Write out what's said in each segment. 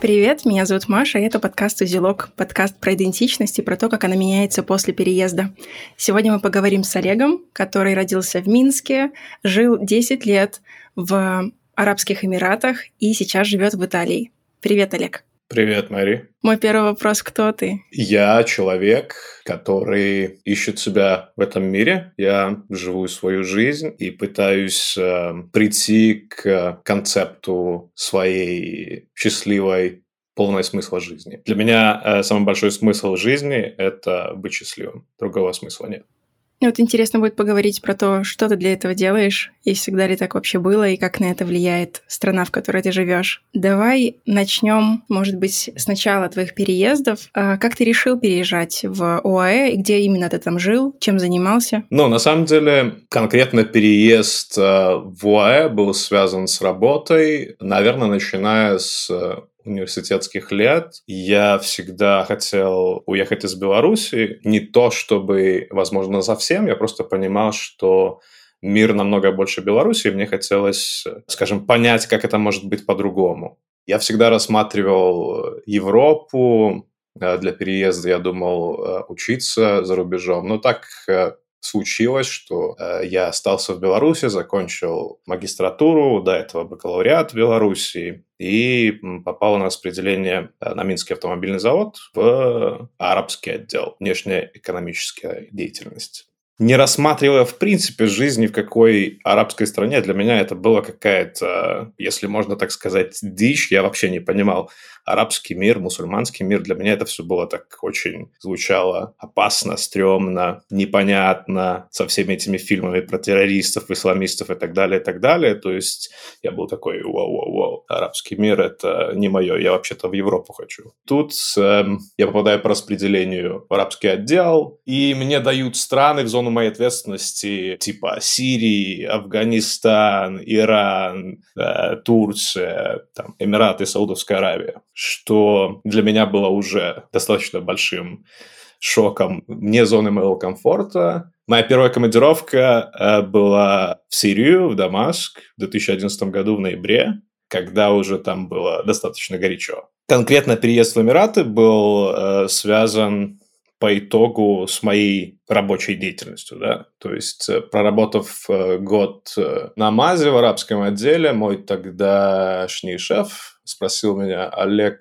Привет, меня зовут Маша, и это подкаст «Узелок», подкаст про идентичность и про то, как она меняется после переезда. Сегодня мы поговорим с Олегом, который родился в Минске, жил 10 лет в Арабских Эмиратах и сейчас живет в Италии. Привет, Олег. Привет, Мэри. Мой первый вопрос, кто ты? Я человек, который ищет себя в этом мире. Я живу свою жизнь и пытаюсь э, прийти к концепту своей счастливой полное смысла жизни. Для меня э, самый большой смысл жизни – это быть счастливым. Другого смысла нет. Ну, вот интересно будет поговорить про то, что ты для этого делаешь, и всегда ли так вообще было, и как на это влияет страна, в которой ты живешь. Давай начнем, может быть, сначала твоих переездов. А как ты решил переезжать в ОАЭ, и где именно ты там жил, чем занимался? Ну, на самом деле, конкретно переезд э, в ОАЭ был связан с работой, наверное, начиная с э, университетских лет я всегда хотел уехать из Беларуси. Не то, чтобы, возможно, совсем, я просто понимал, что мир намного больше Беларуси, и мне хотелось, скажем, понять, как это может быть по-другому. Я всегда рассматривал Европу, э, для переезда я думал э, учиться за рубежом. Но так э, случилось, что э, я остался в Беларуси, закончил магистратуру, до этого бакалавриат в Беларуси и попал на распределение э, на Минский автомобильный завод в арабский отдел внешнеэкономическая деятельность не рассматривая, в принципе, жизни в какой арабской стране. Для меня это было какая-то, если можно так сказать, дичь. Я вообще не понимал, арабский мир, мусульманский мир, для меня это все было так очень звучало опасно, стрёмно, непонятно, со всеми этими фильмами про террористов, исламистов и так далее, и так далее. То есть я был такой, вау-вау-вау, арабский мир — это не мое, я вообще-то в Европу хочу. Тут э, я попадаю по распределению в арабский отдел, и мне дают страны в зону моей ответственности, типа Сирии, Афганистан, Иран, э, Турция, там, Эмираты, Саудовская Аравия что для меня было уже достаточно большим шоком вне зоны моего комфорта. Моя первая командировка э, была в Сирию, в Дамаск в 2011 году в ноябре, когда уже там было достаточно горячо. Конкретно переезд в Эмираты был э, связан по итогу с моей рабочей деятельностью, да, то есть э, проработав э, год э, на МАЗе в арабском отделе, мой тогдашний шеф спросил меня, Олег,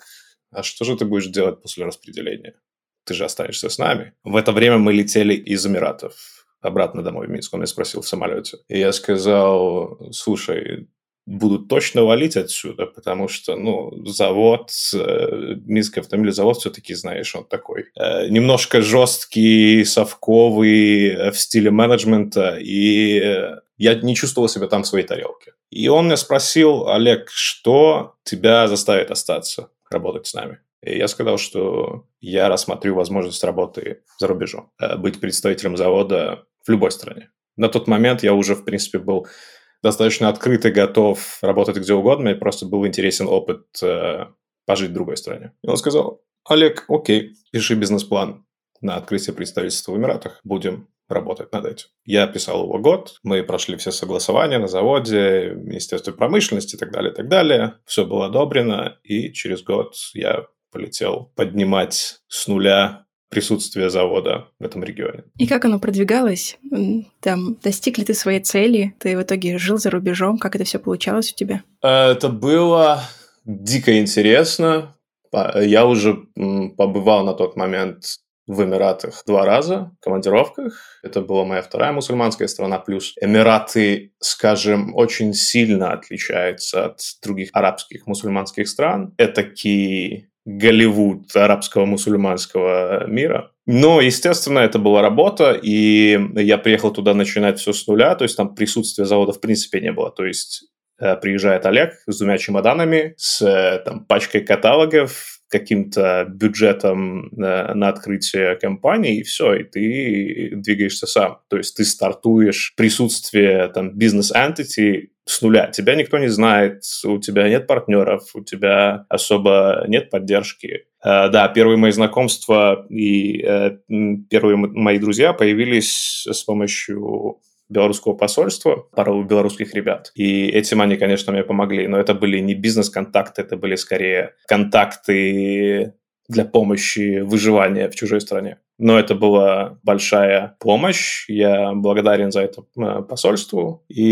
а что же ты будешь делать после распределения? Ты же останешься с нами. В это время мы летели из Эмиратов обратно домой в Минск. Он меня спросил в самолете. И я сказал, слушай, будут точно валить отсюда, потому что, ну, завод, э, Минский автомобильный завод все-таки, знаешь, он такой э, немножко жесткий, совковый э, в стиле менеджмента, и э, я не чувствовал себя там в своей тарелке. И он меня спросил, Олег, что тебя заставит остаться работать с нами? И я сказал, что я рассмотрю возможность работы за рубежом, э, быть представителем завода в любой стране. На тот момент я уже, в принципе, был достаточно открыт и готов работать где угодно, и просто был интересен опыт э, пожить в другой стране. И он сказал, Олег, окей, пиши бизнес-план на открытие представительства в Эмиратах, будем работать над этим. Я писал его год, мы прошли все согласования на заводе, Министерстве промышленности и так далее, и так далее. Все было одобрено, и через год я полетел поднимать с нуля присутствие завода в этом регионе. И как оно продвигалось? Там, достиг ли ты своей цели? Ты в итоге жил за рубежом? Как это все получалось у тебя? Это было дико интересно. Я уже побывал на тот момент в Эмиратах два раза в командировках. Это была моя вторая мусульманская страна. Плюс Эмираты, скажем, очень сильно отличаются от других арабских мусульманских стран. Это Голливуд арабского мусульманского мира. Но, естественно, это была работа, и я приехал туда начинать все с нуля, то есть там присутствия завода в принципе не было. То есть приезжает Олег с двумя чемоданами, с э, там, пачкой каталогов, каким-то бюджетом на, на открытие компании, и все, и ты двигаешься сам. То есть ты стартуешь присутствие там бизнес-entity с нуля. Тебя никто не знает, у тебя нет партнеров, у тебя особо нет поддержки. Uh, да, первые мои знакомства и uh, первые мои друзья появились с помощью белорусского посольства, пару белорусских ребят. И этим они, конечно, мне помогли. Но это были не бизнес-контакты, это были скорее контакты для помощи выживания в чужой стране. Но это была большая помощь. Я благодарен за это э, посольству. И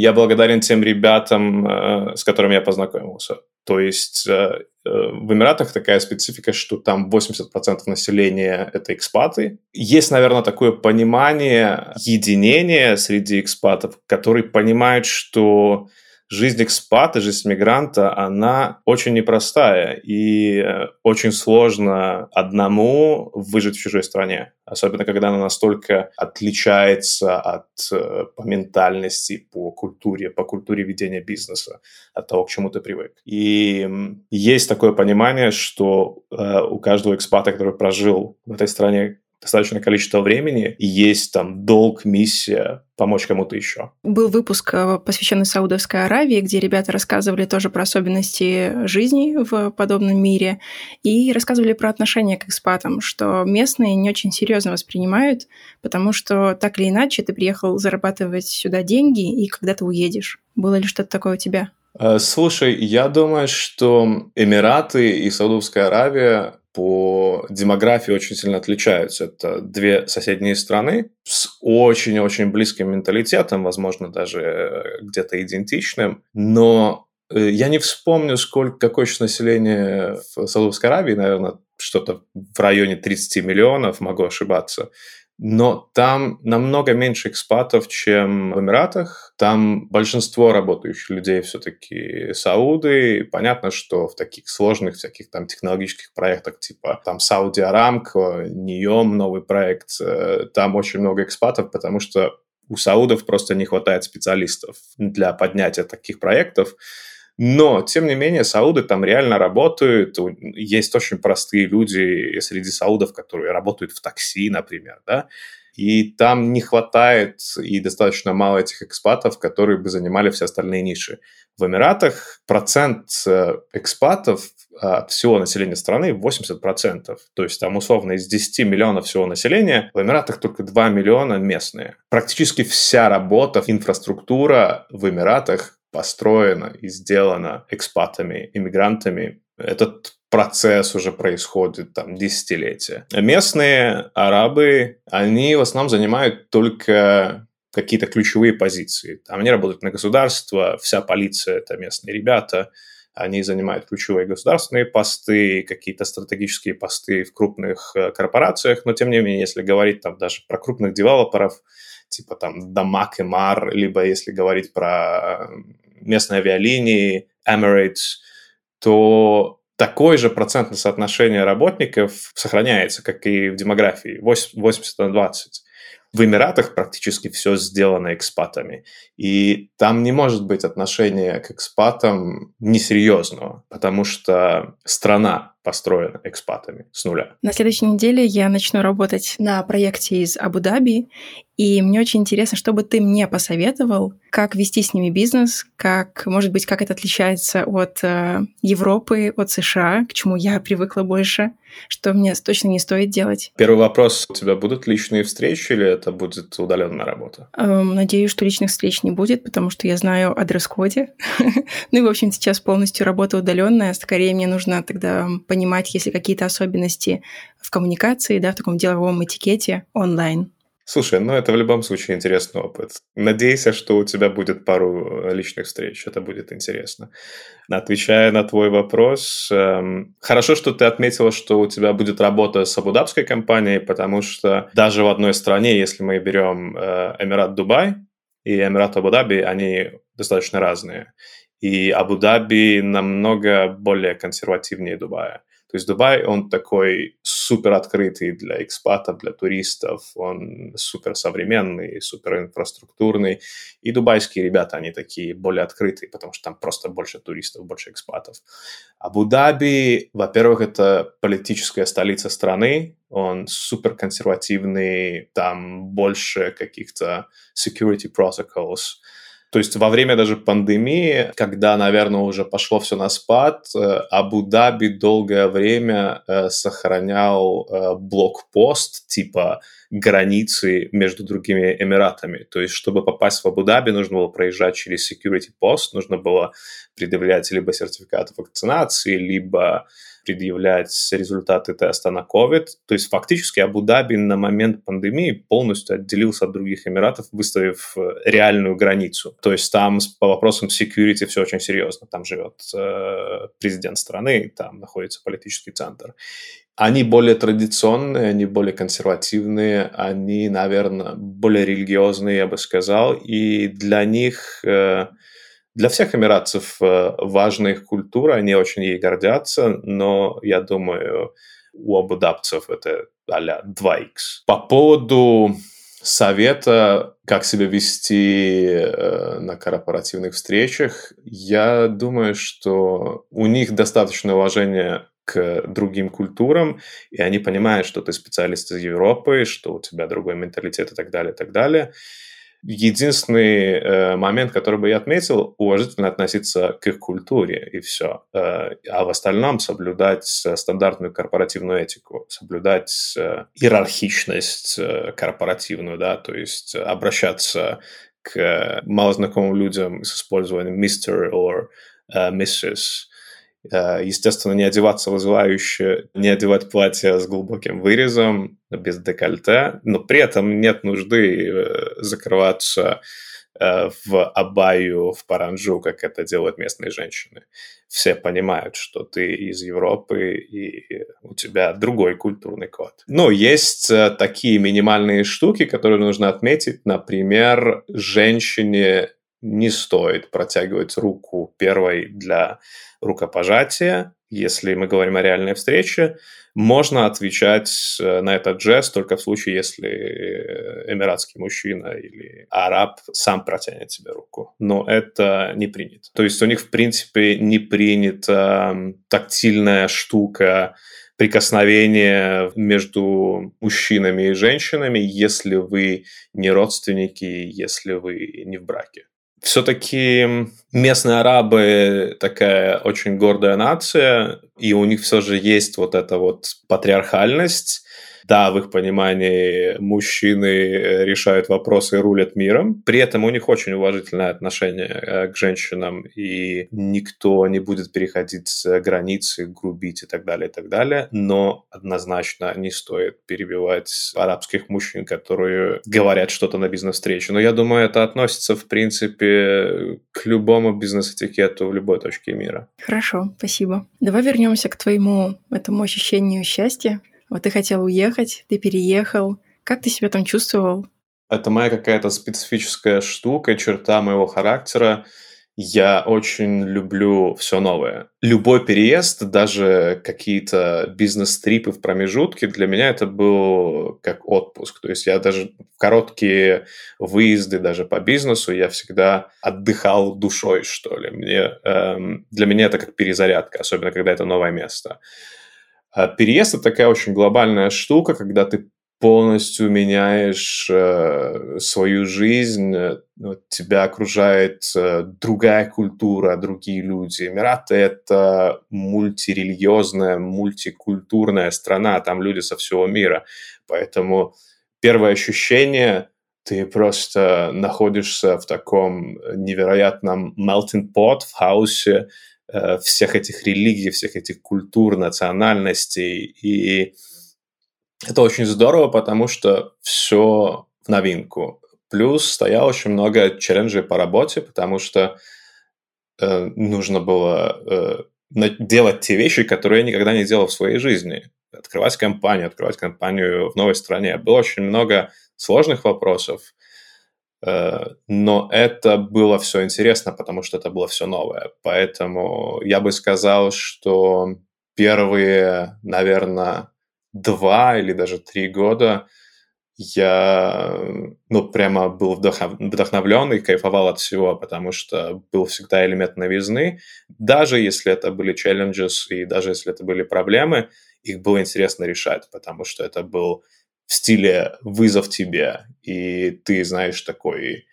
я благодарен тем ребятам, э, с которыми я познакомился. То есть э, в Эмиратах такая специфика, что там 80% населения – это экспаты. Есть, наверное, такое понимание единения среди экспатов, которые понимают, что жизнь экспата, жизнь мигранта, она очень непростая и э, очень сложно одному выжить в чужой стране. Особенно, когда она настолько отличается от, э, по ментальности, по культуре, по культуре ведения бизнеса, от того, к чему ты привык. И есть такое понимание, что э, у каждого экспата, который прожил в этой стране достаточное количество времени, и есть там долг, миссия помочь кому-то еще. Был выпуск, э, посвященный Саудовской Аравии, где ребята рассказывали тоже про особенности жизни в подобном мире и рассказывали про отношение к экспатам, что местные не очень серьезно воспринимают, потому что так или иначе ты приехал зарабатывать сюда деньги, и когда ты уедешь. Было ли что-то такое у тебя? Э, слушай, я думаю, что Эмираты и Саудовская Аравия по демографии очень сильно отличаются. Это две соседние страны с очень-очень близким менталитетом, возможно, даже э, где-то идентичным, но э, я не вспомню, сколько, какое сейчас население в Саудовской Аравии, наверное, что-то в районе 30 миллионов, могу ошибаться но там намного меньше экспатов, чем в Эмиратах. Там большинство работающих людей все-таки сауды. И понятно, что в таких сложных всяких там технологических проектах, типа там Сауди Арамко, Ниом, новый проект, э, там очень много экспатов, потому что у саудов просто не хватает специалистов для поднятия таких проектов. Но, тем не менее, сауды там реально работают. Есть очень простые люди среди саудов, которые работают в такси, например, да, и там не хватает и достаточно мало этих экспатов, которые бы занимали все остальные ниши. В Эмиратах процент э, экспатов от всего населения страны 80%. То есть там условно из 10 миллионов всего населения в Эмиратах только 2 миллиона местные. Практически вся работа, инфраструктура в Эмиратах построена и сделана экспатами, иммигрантами. Этот процесс уже происходит там десятилетия. Местные арабы, они в основном занимают только какие-то ключевые позиции. Там они работают на государство, вся полиция – это местные ребята, они занимают ключевые государственные посты, какие-то стратегические посты в крупных э, корпорациях, но тем не менее, если говорить там даже про крупных девелоперов, типа там Дамак и Мар, либо если говорить про местной авиалинии, Emirates, то такое же процентное соотношение работников сохраняется, как и в демографии, 80 на 20. В Эмиратах практически все сделано экспатами. И там не может быть отношения к экспатам несерьезного, потому что страна построена экспатами с нуля. На следующей неделе я начну работать на проекте из Абу-Даби, и мне очень интересно, что бы ты мне посоветовал, как вести с ними бизнес, как, может быть, как это отличается от э, Европы, от США, к чему я привыкла больше, что мне точно не стоит делать. Первый вопрос. У тебя будут личные встречи или это будет удаленная работа? Эм, надеюсь, что личных встреч не будет, потому что я знаю о дресс-коде. ну и, в общем, сейчас полностью работа удаленная. Скорее мне нужно тогда понимать, если какие-то особенности в коммуникации, да, в таком деловом этикете онлайн. Слушай, ну это в любом случае интересный опыт. Надейся, что у тебя будет пару э, личных встреч, это будет интересно. Отвечая на твой вопрос, эм, хорошо, что ты отметила, что у тебя будет работа с абудабской компанией, потому что даже в одной стране, если мы берем э, Эмират Дубай и Эмират Абу-Даби, они достаточно разные. И Абу-Даби намного более консервативнее Дубая. То есть Дубай, он такой супер открытый для экспатов, для туристов, он супер современный, супер инфраструктурный. И дубайские ребята, они такие более открытые, потому что там просто больше туристов, больше экспатов. Абу-Даби, во-первых, это политическая столица страны, он супер консервативный, там больше каких-то security protocols, То есть во время даже пандемии, когда, наверное, уже пошло все на спад, э, Абу-Даби долгое время э, сохранял э, блокпост типа границы между другими Эмиратами. То есть, чтобы попасть в Абу-Даби, нужно было проезжать через security пост, нужно было предъявлять либо сертификат вакцинации, либо предъявлять результаты теста на COVID. То есть фактически Абу-Даби на момент пандемии полностью отделился от других Эмиратов, выставив э, реальную границу. То есть там по вопросам security все очень серьезно. Там живет э, президент страны, там находится политический центр. Они более традиционные, они более консервативные, они, наверное, более религиозные, я бы сказал, и для них э, для всех эмиратцев э, важна их культура, они очень ей гордятся, но я думаю, у абудапцев это а-ля 2х. По поводу совета, как себя вести э, на корпоративных встречах, я думаю, что у них достаточно уважения к другим культурам, и они понимают, что ты специалист из Европы, что у тебя другой менталитет и так далее, и так далее единственный э, момент, который бы я отметил, уважительно относиться к их культуре, и все. Э, а в остальном соблюдать стандартную корпоративную этику, соблюдать э, иерархичность э, корпоративную, да, то есть обращаться к малознакомым людям с использованием Mr. or uh, Э, естественно, не одеваться вызывающе, не одевать платье с глубоким вырезом, без декольте, но при этом нет нужды э, закрываться э, в абаю, в паранджу, как это делают местные женщины. Все понимают, что ты из Европы и у тебя другой культурный код. Но есть такие минимальные штуки, которые нужно отметить. Например, женщине не стоит протягивать руку первой для рукопожатия. Если мы говорим о реальной встрече, можно отвечать э, на этот жест только в случае, если э, эмиратский мужчина или араб сам протянет тебе руку. Но это не принято. То есть у них, в принципе, не принята тактильная штука, прикосновение между мужчинами и женщинами, если вы не родственники, если вы не в браке все-таки местные арабы такая очень гордая нация, и у них все же есть вот эта вот патриархальность, да, в их понимании мужчины э, решают вопросы и рулят миром. При этом у них очень уважительное отношение э, к женщинам, и никто не будет переходить границы, грубить и так далее, и так далее. Но однозначно не стоит перебивать арабских мужчин, которые говорят что-то на бизнес-встрече. Но я думаю, это относится, в принципе, к любому бизнес-этикету в любой точке мира. Хорошо, спасибо. Давай вернемся к твоему этому ощущению счастья. Вот ты хотел уехать, ты переехал. Как ты себя там чувствовал? Это моя какая-то специфическая штука, черта моего характера. Я очень люблю все новое. Любой переезд, даже какие-то бизнес-трипы в промежутке, для меня это был как отпуск. То есть я даже в короткие выезды даже по бизнесу я всегда отдыхал душой, что ли. Мне, эм, для меня это как перезарядка, особенно когда это новое место. А переезд это такая очень глобальная штука, когда ты полностью меняешь э, свою жизнь, э, тебя окружает э, другая культура, другие люди. Эмираты — это мультирелигиозная, мультикультурная страна, там люди со всего мира. Поэтому первое ощущение — ты просто находишься в таком невероятном melting pot, в хаосе, всех этих религий, всех этих культур, национальностей. И это очень здорово, потому что все в новинку. Плюс стояло очень много челленджей по работе, потому что э, нужно было э, делать те вещи, которые я никогда не делал в своей жизни. Открывать компанию, открывать компанию в новой стране. Было очень много сложных вопросов, Э, но это было все интересно, потому что это было все новое. Поэтому я бы сказал, что первые, наверное, два или даже три года я, ну, прямо был вдохновлен и кайфовал от всего, потому что был всегда элемент новизны. Даже если это были челленджи и даже если это были проблемы, их было интересно решать, потому что это был в стиле вызов тебе, и ты знаешь такой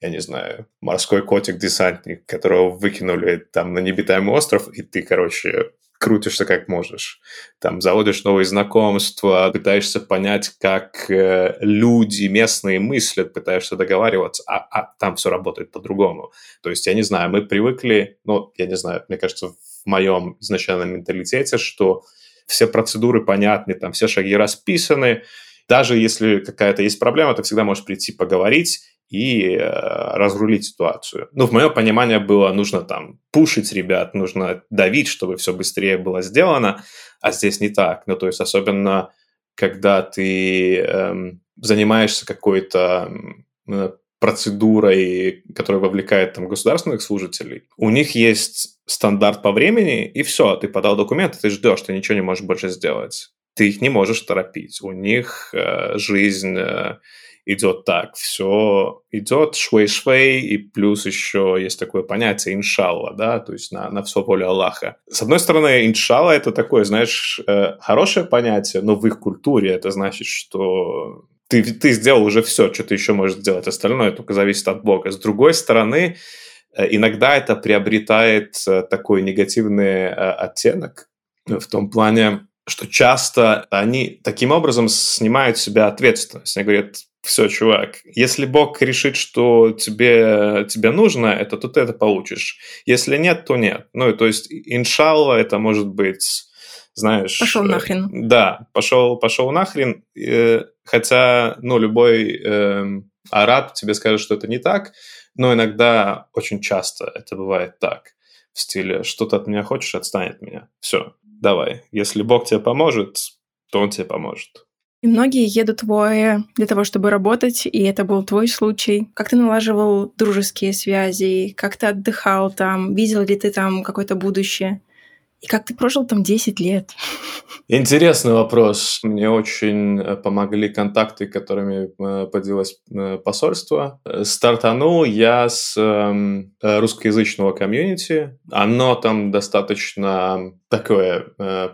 я не знаю, морской котик-десантник, которого выкинули там на небитаемый остров, и ты, короче, крутишься как можешь. Там заводишь новые знакомства, пытаешься понять, как э, люди местные мыслят, пытаешься договариваться, а, а там все работает по-другому. То есть, я не знаю, мы привыкли, ну, я не знаю, мне кажется, в моем изначальном менталитете, что все процедуры понятны, там все шаги расписаны, даже если какая-то есть проблема, ты всегда можешь прийти поговорить, и э, разрулить ситуацию. Ну, в мое понимание было, нужно там пушить ребят, нужно давить, чтобы все быстрее было сделано, а здесь не так. Ну, то есть особенно, когда ты эм, занимаешься какой-то э, процедурой, которая вовлекает там государственных служителей, у них есть стандарт по времени, и все, ты подал документы, ты ждешь, ты ничего не можешь больше сделать. Ты их не можешь торопить. У них э, жизнь... Э, идет так. Все идет швей-швей, и плюс еще есть такое понятие иншалла, да, то есть на, на все поле Аллаха. С одной стороны, иншалла это такое, знаешь, э, хорошее понятие, но в их культуре это значит, что ты, ты сделал уже все, что ты еще можешь сделать, остальное только зависит от Бога. С другой стороны, э, иногда это приобретает э, такой негативный оттенок в том плане, что часто они таким образом снимают с себя ответственность. Они говорят, все, чувак, если Бог решит, что тебе, тебе нужно это, то ты это получишь. Если нет, то нет. Ну, то есть, иншалла, это может быть, знаешь... Пошел э, нахрен. Да, пошел, пошел нахрен. Э, хотя, ну, любой э, араб тебе скажет, что это не так, но иногда, очень часто это бывает так. В стиле, что ты от меня хочешь, отстань от меня. Все, давай. Если Бог тебе поможет, то Он тебе поможет. И многие едут в для того, чтобы работать, и это был твой случай. Как ты налаживал дружеские связи, как ты отдыхал там, видел ли ты там какое-то будущее? И как ты прожил там 10 лет? Интересный вопрос. Мне очень э, помогли контакты, которыми э, поделилось э, посольство. Стартанул я с эм, русскоязычного комьюнити. Оно там достаточно такое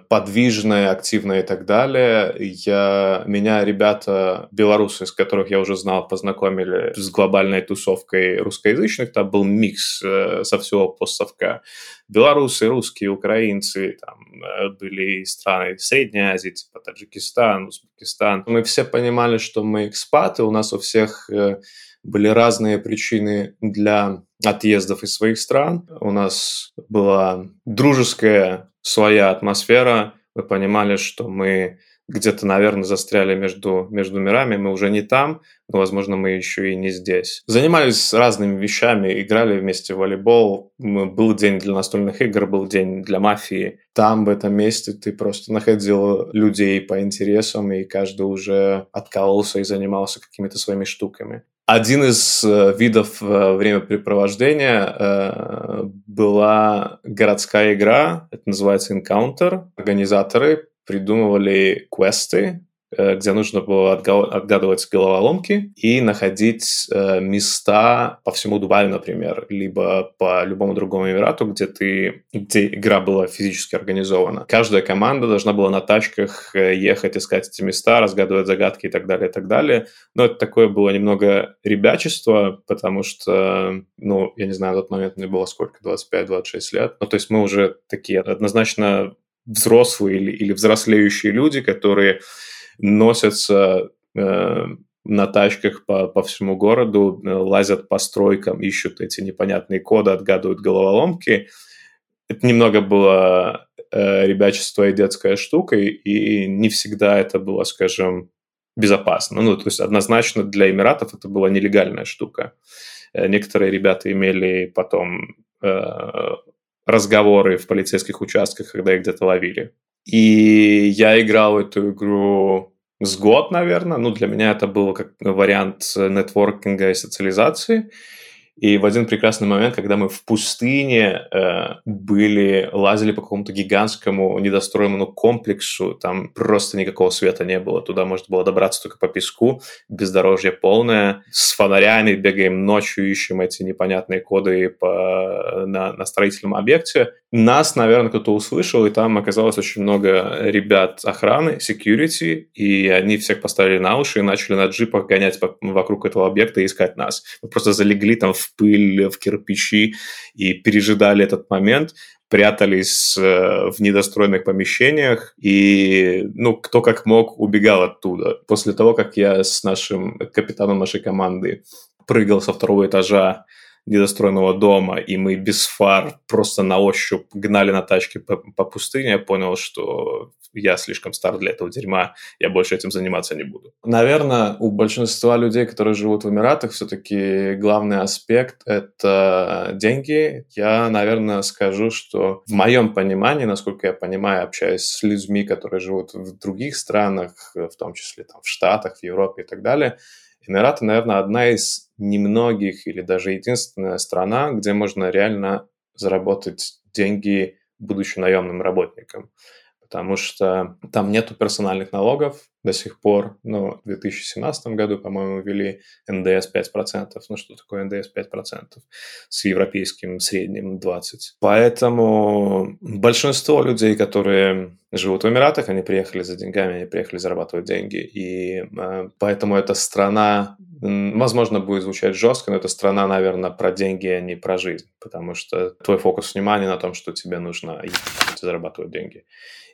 подвижное, активное и так далее. Я, меня ребята белорусы, с которых я уже знал, познакомили с глобальной тусовкой русскоязычных. Там был микс со всего постсовка белорусы, русские, украинцы, там э, были страны Средней Азии, типа Таджикистан, Узбекистан. Мы все понимали, что мы экспаты, у нас у всех э, были разные причины для отъездов из своих стран. У нас была дружеская своя атмосфера. Мы понимали, что мы где-то, наверное, застряли между, между мирами, мы уже не там, но, возможно, мы еще и не здесь. Занимались разными вещами, играли вместе в волейбол, был день для настольных игр, был день для мафии. Там, в этом месте, ты просто находил людей по интересам, и каждый уже откалывался и занимался какими-то своими штуками. Один из э, видов э, времяпрепровождения э, была городская игра, это называется Encounter. Организаторы придумывали квесты, э, где нужно было отгадывать головоломки и находить э, места по всему Дубаю, например, либо по любому другому Эмирату, где ты, где игра была физически организована. Каждая команда должна была на тачках э, ехать, искать эти места, разгадывать загадки и так далее, и так далее. Но это такое было немного ребячество, потому что, ну, я не знаю, на тот момент мне было сколько, 25-26 лет. Ну, то есть мы уже такие однозначно взрослые или, или взрослеющие люди, которые носятся э, на тачках по, по всему городу, э, лазят по стройкам, ищут эти непонятные коды, отгадывают головоломки. Это немного было э, ребячество и детская штука, и, и не всегда это было, скажем, безопасно. Ну, то есть однозначно для Эмиратов это была нелегальная штука. Э, некоторые ребята имели потом э, разговоры в полицейских участках, когда их где-то ловили. И я играл эту игру с год, наверное. Ну, для меня это был как вариант нетворкинга и социализации. И в один прекрасный момент, когда мы в пустыне э, были, лазили по какому-то гигантскому недостроенному комплексу, там просто никакого света не было. Туда можно было добраться только по песку, бездорожье полное, с фонарями бегаем ночью, ищем эти непонятные коды по, на, на строительном объекте. Нас, наверное, кто-то услышал, и там оказалось очень много ребят охраны, security, и они всех поставили на уши и начали на джипах гонять вокруг этого объекта и искать нас. Мы просто залегли там в пыль, в кирпичи и пережидали этот момент прятались э, в недостроенных помещениях, и, ну, кто как мог, убегал оттуда. После того, как я с нашим капитаном нашей команды прыгал со второго этажа недостроенного дома, и мы без фар просто на ощупь гнали на тачке по, по пустыне, я понял, что я слишком стар для этого дерьма, я больше этим заниматься не буду. Наверное, у большинства людей, которые живут в Эмиратах, все-таки главный аспект — это деньги. Я, наверное, скажу, что в моем понимании, насколько я понимаю, общаясь с людьми, которые живут в других странах, в том числе там, в Штатах, в Европе и так далее, Эмираты, наверное, одна из немногих или даже единственная страна, где можно реально заработать деньги, будучи наемным работником. Потому что там нету персональных налогов, до сих пор, ну, в 2017 году, по-моему, ввели НДС 5%. Ну, что такое НДС 5%? С европейским средним 20%. Поэтому большинство людей, которые живут в Эмиратах, они приехали за деньгами, они приехали зарабатывать деньги. И э, поэтому эта страна, возможно, будет звучать жестко, но эта страна, наверное, про деньги, а не про жизнь. Потому что твой фокус внимания на том, что тебе нужно зарабатывать деньги.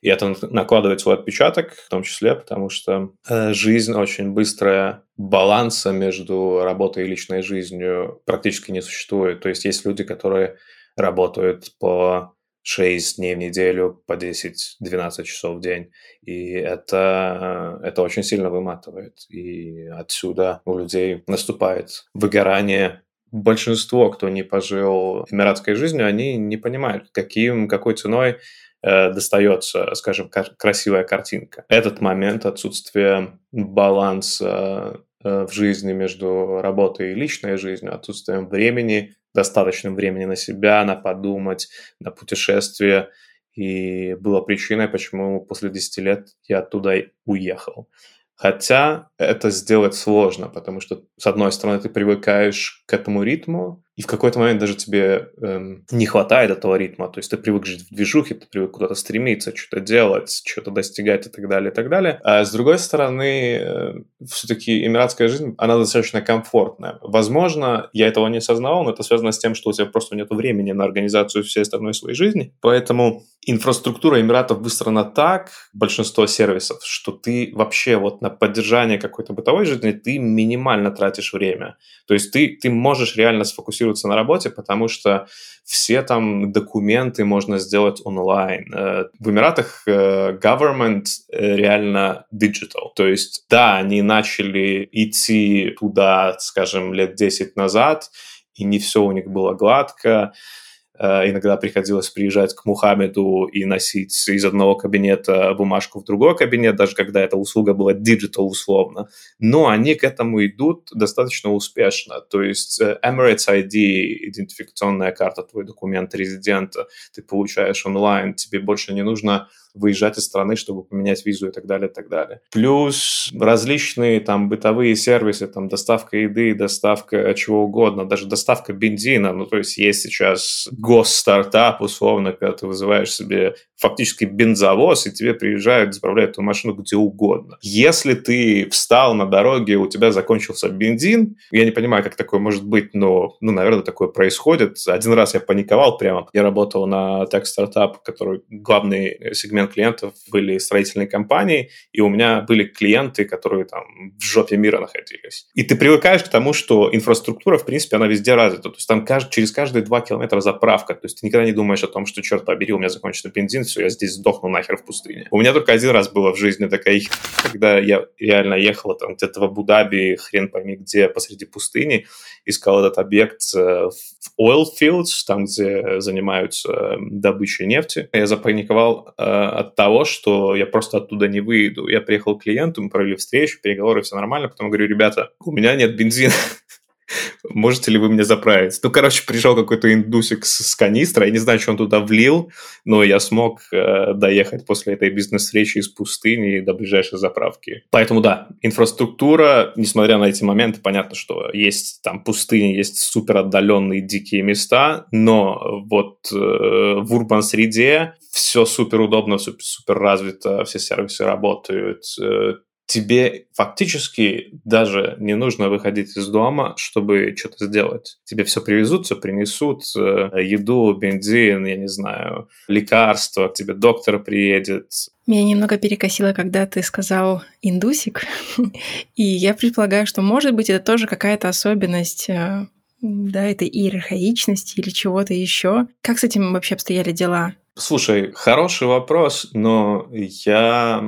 И это накладывает свой отпечаток, в том числе, потому что э, жизнь очень быстрая, баланса между работой и личной жизнью практически не существует. То есть есть люди, которые работают по 6 дней в неделю, по 10-12 часов в день. И это, это очень сильно выматывает. И отсюда у людей наступает выгорание. Большинство, кто не пожил эмиратской жизнью, они не понимают, каким, какой ценой Э, достается, скажем, красивая картинка. Этот момент отсутствия баланса э, в жизни между работой и личной жизнью, отсутствием времени, достаточным времени на себя, на подумать, на путешествие. И было причиной, почему после 10 лет я оттуда уехал. Хотя это сделать сложно, потому что, с одной стороны, ты привыкаешь к этому ритму, и в какой-то момент даже тебе эм, не хватает этого ритма. То есть ты привык жить в движухе, ты привык куда-то стремиться, что-то делать, что-то достигать и так далее, и так далее. А с другой стороны, э, все-таки эмиратская жизнь, она достаточно комфортная. Возможно, я этого не осознавал, но это связано с тем, что у тебя просто нет времени на организацию всей остальной своей жизни. Поэтому инфраструктура Эмиратов выстроена так, большинство сервисов, что ты вообще вот на поддержание какой-то бытовой жизни ты минимально тратишь время. То есть ты, ты можешь реально сфокусироваться фокусироваться на работе, потому что все там документы можно сделать онлайн. Э, в Эмиратах э, government э, реально digital. То есть, да, они начали идти туда, скажем, лет 10 назад, и не все у них было гладко. Э, иногда приходилось приезжать к Мухаммеду и носить из одного кабинета бумажку в другой кабинет, даже когда эта услуга была digital условно. Но они к этому идут достаточно успешно. То есть э, Emirates ID, идентификационная карта, твой документ резидента, ты получаешь онлайн, тебе больше не нужно выезжать из страны, чтобы поменять визу и так далее, и так далее. Плюс различные там бытовые сервисы, там доставка еды, доставка чего угодно, даже доставка бензина. Ну, то есть есть сейчас госстартап, условно, когда ты вызываешь себе фактически бензовоз, и тебе приезжают, заправляют эту машину где угодно. Если ты встал на дороге, у тебя закончился бензин, я не понимаю, как такое может быть, но, ну, наверное, такое происходит. Один раз я паниковал прямо. Я работал на тег-стартап, который главный сегмент сегмент клиентов были строительные компании, и у меня были клиенты, которые там в жопе мира находились. И ты привыкаешь к тому, что инфраструктура, в принципе, она везде развита. То есть там кажд... через каждые два километра заправка. То есть ты никогда не думаешь о том, что, черт побери, у меня закончится бензин, все, я здесь сдохну нахер в пустыне. У меня только один раз было в жизни такая когда я реально ехал там где-то в Абу-Даби, хрен пойми где, посреди пустыни, искал этот объект э, в oil fields, там, где занимаются добычей нефти. Я запаниковал э, от того, что я просто оттуда не выйду. Я приехал к клиенту, мы провели встречу, переговоры, все нормально. Потом говорю, ребята, у меня нет бензина. можете ли вы меня заправить? Ну, короче, пришел какой-то индусик с, с канистра, я не знаю, что он туда влил, но я смог э, доехать после этой бизнес-встречи из пустыни до ближайшей заправки. Поэтому да, инфраструктура, несмотря на эти моменты, понятно, что есть там пустыни, есть супер отдаленные дикие места, но вот э, в урбан-среде все супер удобно, супер развито, все сервисы работают, э, тебе фактически даже не нужно выходить из дома, чтобы что-то сделать. Тебе все привезут, все принесут, э, еду, бензин, я не знаю, лекарства, к тебе доктор приедет. Меня немного перекосило, когда ты сказал индусик, и я предполагаю, что, может быть, это тоже какая-то особенность э, да, этой иерархаичности или чего-то еще. Как с этим вообще обстояли дела? Слушай, хороший вопрос, но я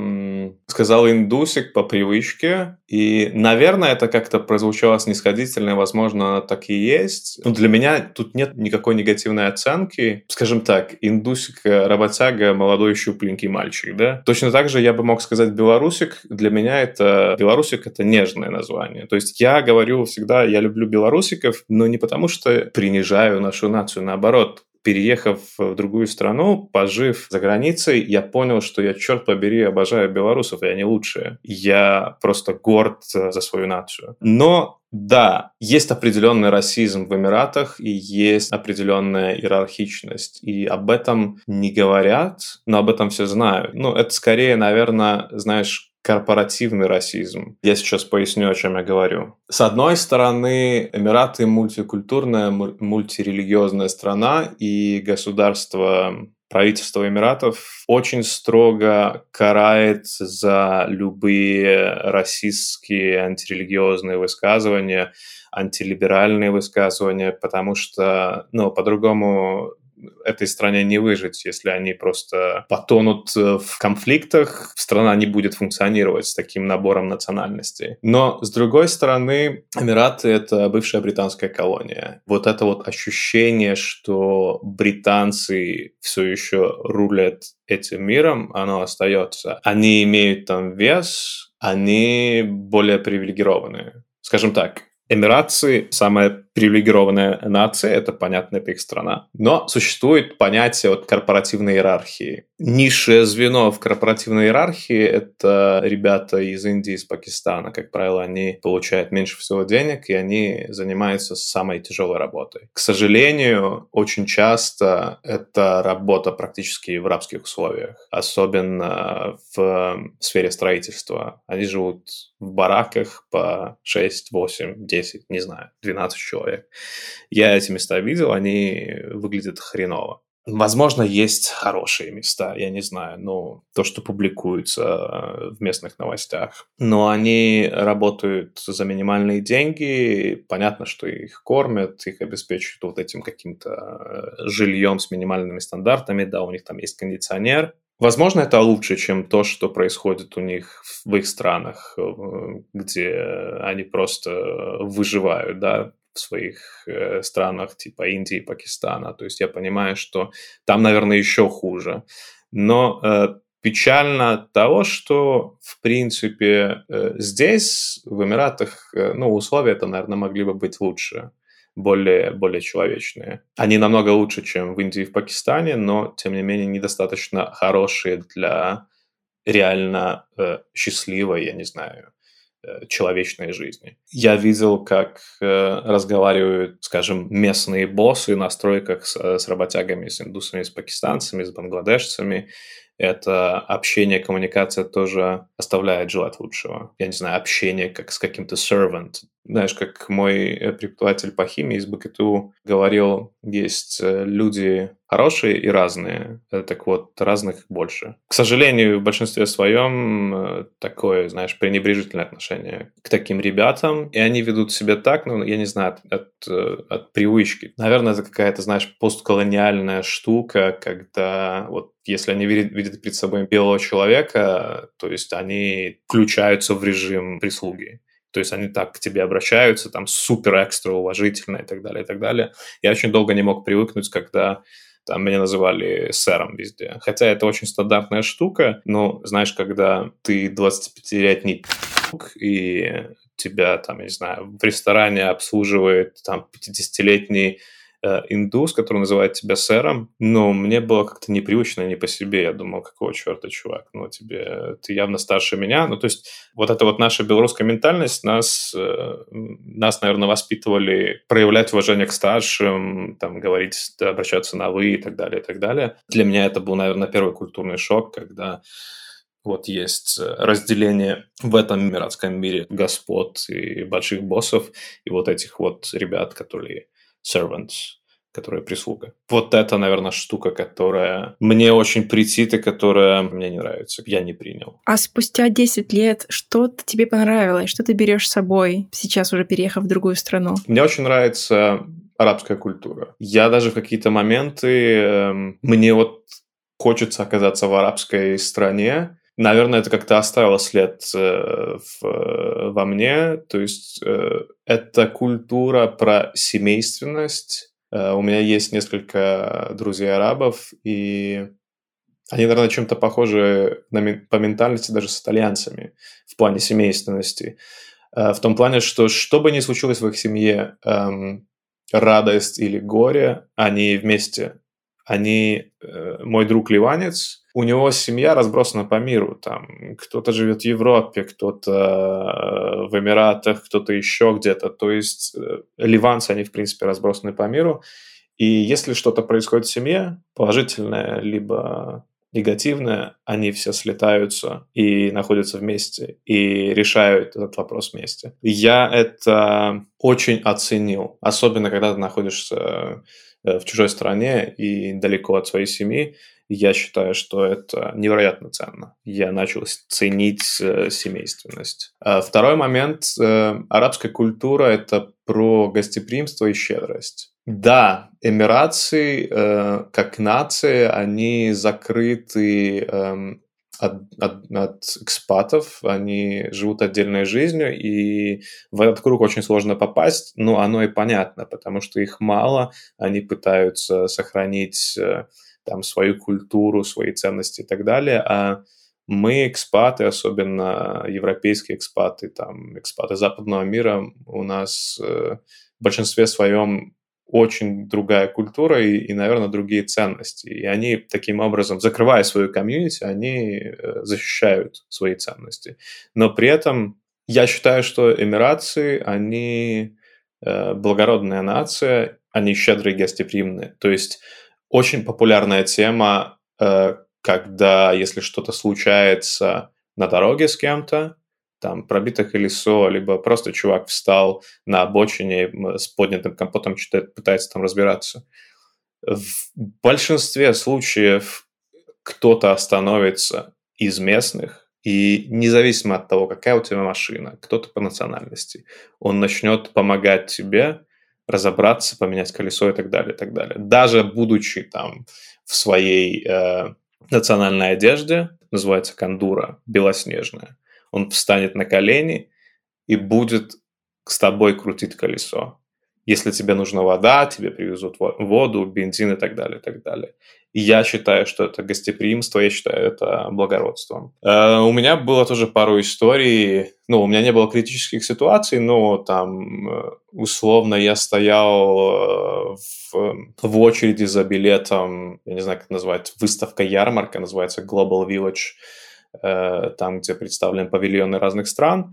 сказал индусик по привычке, и, наверное, это как-то прозвучало снисходительно, возможно, так и есть. Но для меня тут нет никакой негативной оценки. Скажем так, индусик, э, работяга, молодой щупленький мальчик, да? Точно так же я бы мог сказать белорусик. Для меня это белорусик — это нежное название. То есть я говорю всегда, я люблю белорусиков, но не потому, что принижаю нашу нацию, наоборот, переехав в другую страну, пожив за границей, я понял, что я, черт побери, обожаю белорусов, и они лучшие. Я просто горд за свою нацию. Но да, есть определенный расизм в Эмиратах и есть определенная иерархичность. И об этом не говорят, но об этом все знают. Ну, это скорее, наверное, знаешь, корпоративный расизм. Я сейчас поясню, о чем я говорю. С одной стороны, Эмираты мультикультурная, мультирелигиозная страна, и государство правительство Эмиратов очень строго карает за любые расистские, антирелигиозные высказывания, антилиберальные высказывания, потому что, ну, по-другому этой стране не выжить, если они просто потонут э, в конфликтах, страна не будет функционировать с таким набором национальностей. Но, с другой стороны, Эмираты — это бывшая британская колония. Вот это вот ощущение, что британцы все еще рулят этим миром, оно остается. Они имеют там вес, они более привилегированные. Скажем так, Эмиратцы самая привилегированная нация, это понятно, это их страна. Но существует понятие вот корпоративной иерархии. Низшее звено в корпоративной иерархии – это ребята из Индии, из Пакистана. Как правило, они получают меньше всего денег, и они занимаются самой тяжелой работой. К сожалению, очень часто это работа практически в рабских условиях, особенно в сфере строительства. Они живут в бараках по 6, 8, 10, не знаю, 12 человек. Я эти места видел, они выглядят хреново. Возможно, есть хорошие места, я не знаю, ну, то, что публикуется э, в местных новостях. Но они работают за минимальные деньги, понятно, что их кормят, их обеспечивают вот этим каким-то э, жильем с минимальными стандартами, да, у них там есть кондиционер, Возможно, это лучше, чем то, что происходит у них в их странах, э, где они просто выживают, да, в своих э, странах типа Индии, Пакистана. То есть я понимаю, что там, наверное, еще хуже. Но э, печально того, что, в принципе, э, здесь, в Эмиратах, э, ну, условия это, наверное, могли бы быть лучше более, более человечные. Они намного лучше, чем в Индии и в Пакистане, но, тем не менее, недостаточно хорошие для реально э, счастливой, я не знаю, человечной жизни. Я видел, как э, разговаривают, скажем, местные боссы на стройках с, с работягами, с индусами, с пакистанцами, с бангладешцами, это общение, коммуникация тоже оставляет желать лучшего. Я не знаю, общение как с каким-то servant. Знаешь, как мой э, преподаватель по химии из БКТУ говорил, есть э, люди хорошие и разные. Э, так вот, разных больше. К сожалению, в большинстве своем такое, знаешь, пренебрежительное отношение к таким ребятам, и они ведут себя так, ну, я не знаю, от, от, от привычки. Наверное, это какая-то, знаешь, постколониальная штука, когда вот если они видят, видят перед собой белого человека, то есть они включаются в режим прислуги. То есть они так к тебе обращаются, там супер экстра уважительно и так далее, и так далее. Я очень долго не мог привыкнуть, когда там меня называли сэром везде. Хотя это очень стандартная штука, но знаешь, когда ты 25-летний и тебя, там, я не знаю, в ресторане обслуживает там 50-летний Э, индус, который называет тебя сэром, но мне было как-то непривычно не по себе. Я думал, какого черта, чувак, ну тебе, ты явно старше меня. Ну то есть вот эта вот наша белорусская ментальность нас, э, нас, наверное, воспитывали проявлять уважение к старшим, там, говорить, обращаться на «вы» и так далее, и так далее. Для меня это был, наверное, первый культурный шок, когда вот есть э, разделение в этом миратском мире господ и больших боссов, и вот этих вот ребят, которые servants, которая прислуга. Вот это, наверное, штука, которая мне очень претит и которая мне не нравится. Я не принял. А спустя 10 лет что-то тебе понравилось? Что ты берешь с собой, сейчас уже переехав в другую страну? Мне очень нравится арабская культура. Я даже в какие-то моменты... Э, мне вот хочется оказаться в арабской стране, Наверное, это как-то оставило след э, в, э, во мне. То есть э, это культура про семейственность. Э, у меня есть несколько друзей-арабов, и они, наверное, чем-то похожи на, по ментальности даже с итальянцами в плане семейственности. Э, в том плане, что что бы ни случилось в их семье, эм, радость или горе, они вместе. Они, э, мой друг ливанец, у него семья разбросана по миру. Там кто-то живет в Европе, кто-то э, в Эмиратах, кто-то еще где-то. То есть э, ливанцы, они, в принципе, разбросаны по миру. И если что-то происходит в семье, положительное, либо негативное, они все слетаются и находятся вместе и решают этот вопрос вместе. Я это очень оценил, особенно когда ты находишься э, в чужой стране и далеко от своей семьи, я считаю, что это невероятно ценно. Я начал ценить э, семейственность. А второй момент. Э, арабская культура – это про гостеприимство и щедрость. Да, эмирации э, как нации, они закрыты э, от, от, от экспатов, они живут отдельной жизнью, и в этот круг очень сложно попасть, но оно и понятно, потому что их мало, они пытаются сохранить э, там свою культуру, свои ценности и так далее, а мы, экспаты, особенно европейские экспаты, там, экспаты западного мира, у нас э, в большинстве своем очень другая культура и, и, наверное, другие ценности. И они таким образом, закрывая свою комьюнити, они э, защищают свои ценности. Но при этом я считаю, что эмирации, они э, благородная нация, они щедрые гостеприимные. То есть очень популярная тема, э, когда если что-то случается на дороге с кем-то, там пробито колесо, либо просто чувак встал на обочине с поднятым компотом, что-то пытается там разбираться. В большинстве случаев кто-то остановится из местных, и независимо от того, какая у тебя машина, кто-то по национальности, он начнет помогать тебе разобраться, поменять колесо и так далее, и так далее. Даже будучи там в своей э, национальной одежде, называется кандура, белоснежная, он встанет на колени и будет с тобой крутить колесо. Если тебе нужна вода, тебе привезут воду, бензин и так далее, и так далее. Я считаю, что это гостеприимство, я считаю это благородством. Э, у меня было тоже пару историй, ну, у меня не было критических ситуаций, но там э, условно я стоял э, в, в очереди за билетом, я не знаю, как назвать, выставка-ярмарка, называется Global Village, там, где представлены павильоны разных стран,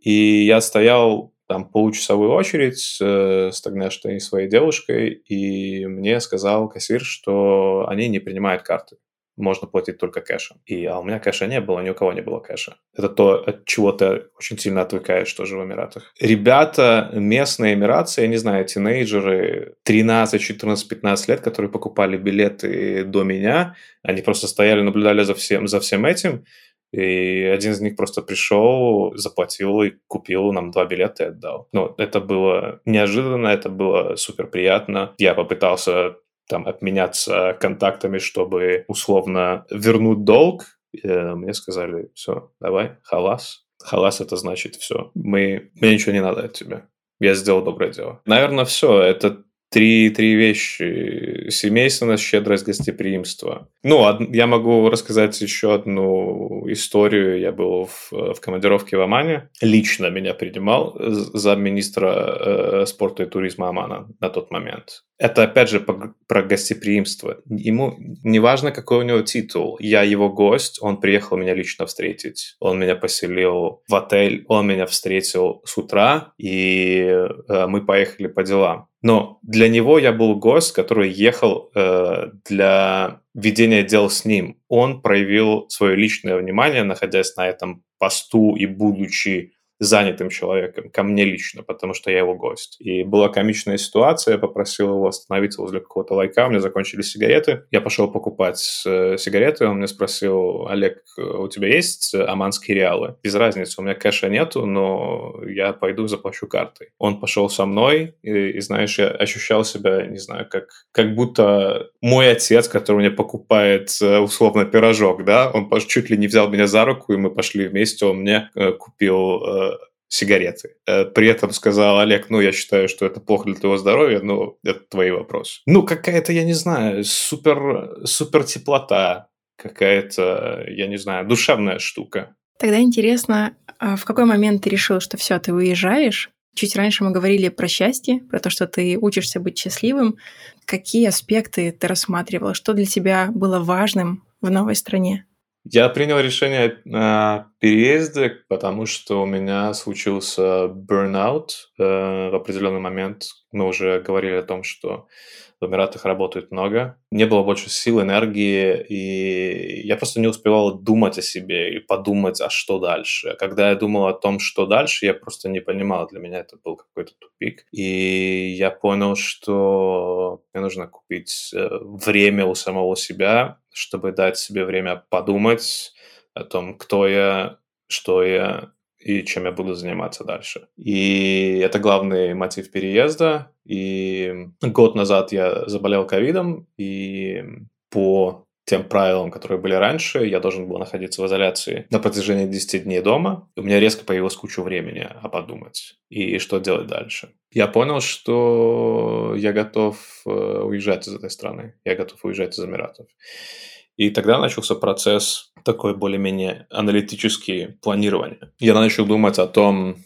и я стоял там получасовую очередь э, с тогда что своей девушкой, и мне сказал кассир, что они не принимают карты. Можно платить только кэшем. И, а у меня кэша не было, ни у кого не было кэша. Это то, от чего ты очень сильно отвлекаешь тоже в Эмиратах. Ребята, местные эмиратцы, я не знаю, тинейджеры 13, 14, 15 лет, которые покупали билеты до меня, они просто стояли, наблюдали за всем, за всем этим, и один из них просто пришел, заплатил и купил нам два билета и отдал. Ну, это было неожиданно, это было супер приятно. Я попытался там обменяться контактами, чтобы условно вернуть долг. И мне сказали, все, давай, халас. Халас это значит все. Мы, мне ничего не надо от тебя. Я сделал доброе дело. Наверное, все. Это три, три вещи. Семейственность, щедрость, гостеприимство. Ну, я могу рассказать еще одну историю. Я был в, в командировке в Омане. Лично меня принимал замминистра э, спорта и туризма Омана на тот момент. Это, опять же, про гостеприимство. Ему не важно, какой у него титул. Я его гость, он приехал меня лично встретить. Он меня поселил в отель, он меня встретил с утра, и э, мы поехали по делам. Но для него я был гость, который ехал э, для ведения дел с ним. Он проявил свое личное внимание, находясь на этом посту и будучи занятым человеком, ко мне лично, потому что я его гость. И была комичная ситуация, я попросил его остановиться возле какого-то лайка, у меня закончились сигареты. Я пошел покупать э, сигареты, он мне спросил, Олег, у тебя есть оманские реалы? Без разницы, у меня кэша нету, но я пойду заплачу картой. Он пошел со мной, и, и знаешь, я ощущал себя, не знаю, как, как будто мой отец, который мне покупает э, условно пирожок, да, он чуть ли не взял меня за руку, и мы пошли вместе, он мне э, купил сигареты. Э, при этом сказал Олег, ну, я считаю, что это плохо для твоего здоровья, но это твои вопросы. Ну, какая-то, я не знаю, супер, супер теплота, какая-то, я не знаю, душевная штука. Тогда интересно, а в какой момент ты решил, что все, ты уезжаешь? Чуть раньше мы говорили про счастье, про то, что ты учишься быть счастливым. Какие аспекты ты рассматривал? Что для тебя было важным в новой стране? Я принял решение о переезде, потому что у меня случился burnout э, в определенный момент. Мы уже говорили о том, что в Эмиратах работает много. Не было больше сил, энергии, и я просто не успевал думать о себе и подумать, а что дальше. Когда я думал о том, что дальше, я просто не понимал. Для меня это был какой-то тупик. И я понял, что мне нужно купить э, время у самого себя, чтобы дать себе время подумать о том, кто я, что я, и чем я буду заниматься дальше. И это главный мотив переезда. И год назад я заболел ковидом, и по тем правилам, которые были раньше, я должен был находиться в изоляции на протяжении 10 дней дома. У меня резко появилась куча времени а подумать и что делать дальше. Я понял, что я готов э, уезжать из этой страны, я готов уезжать из Эмиратов. И тогда начался процесс такой более-менее аналитический планирование. Я начал думать о том,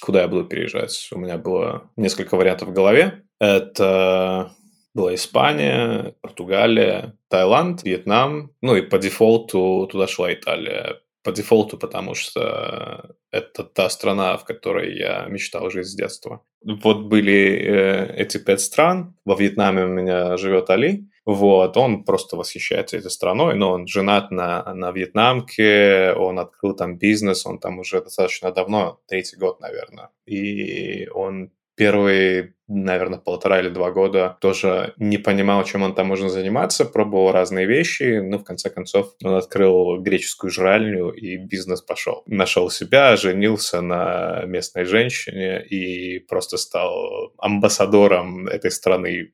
куда я буду переезжать. У меня было несколько вариантов в голове. Это была Испания, Португалия, Таиланд, Вьетнам. Ну и по дефолту туда шла Италия. По дефолту, потому что это та страна, в которой я мечтал жить с детства. Вот были э, эти пять стран. Во Вьетнаме у меня живет Али. Вот, он просто восхищается этой страной, но он женат на, на вьетнамке, он открыл там бизнес, он там уже достаточно давно, третий год, наверное. И он первые, наверное, полтора или два года тоже не понимал, чем он там можно заниматься, пробовал разные вещи, но в конце концов он открыл греческую жральню, и бизнес пошел. Нашел себя, женился на местной женщине и просто стал амбассадором этой страны.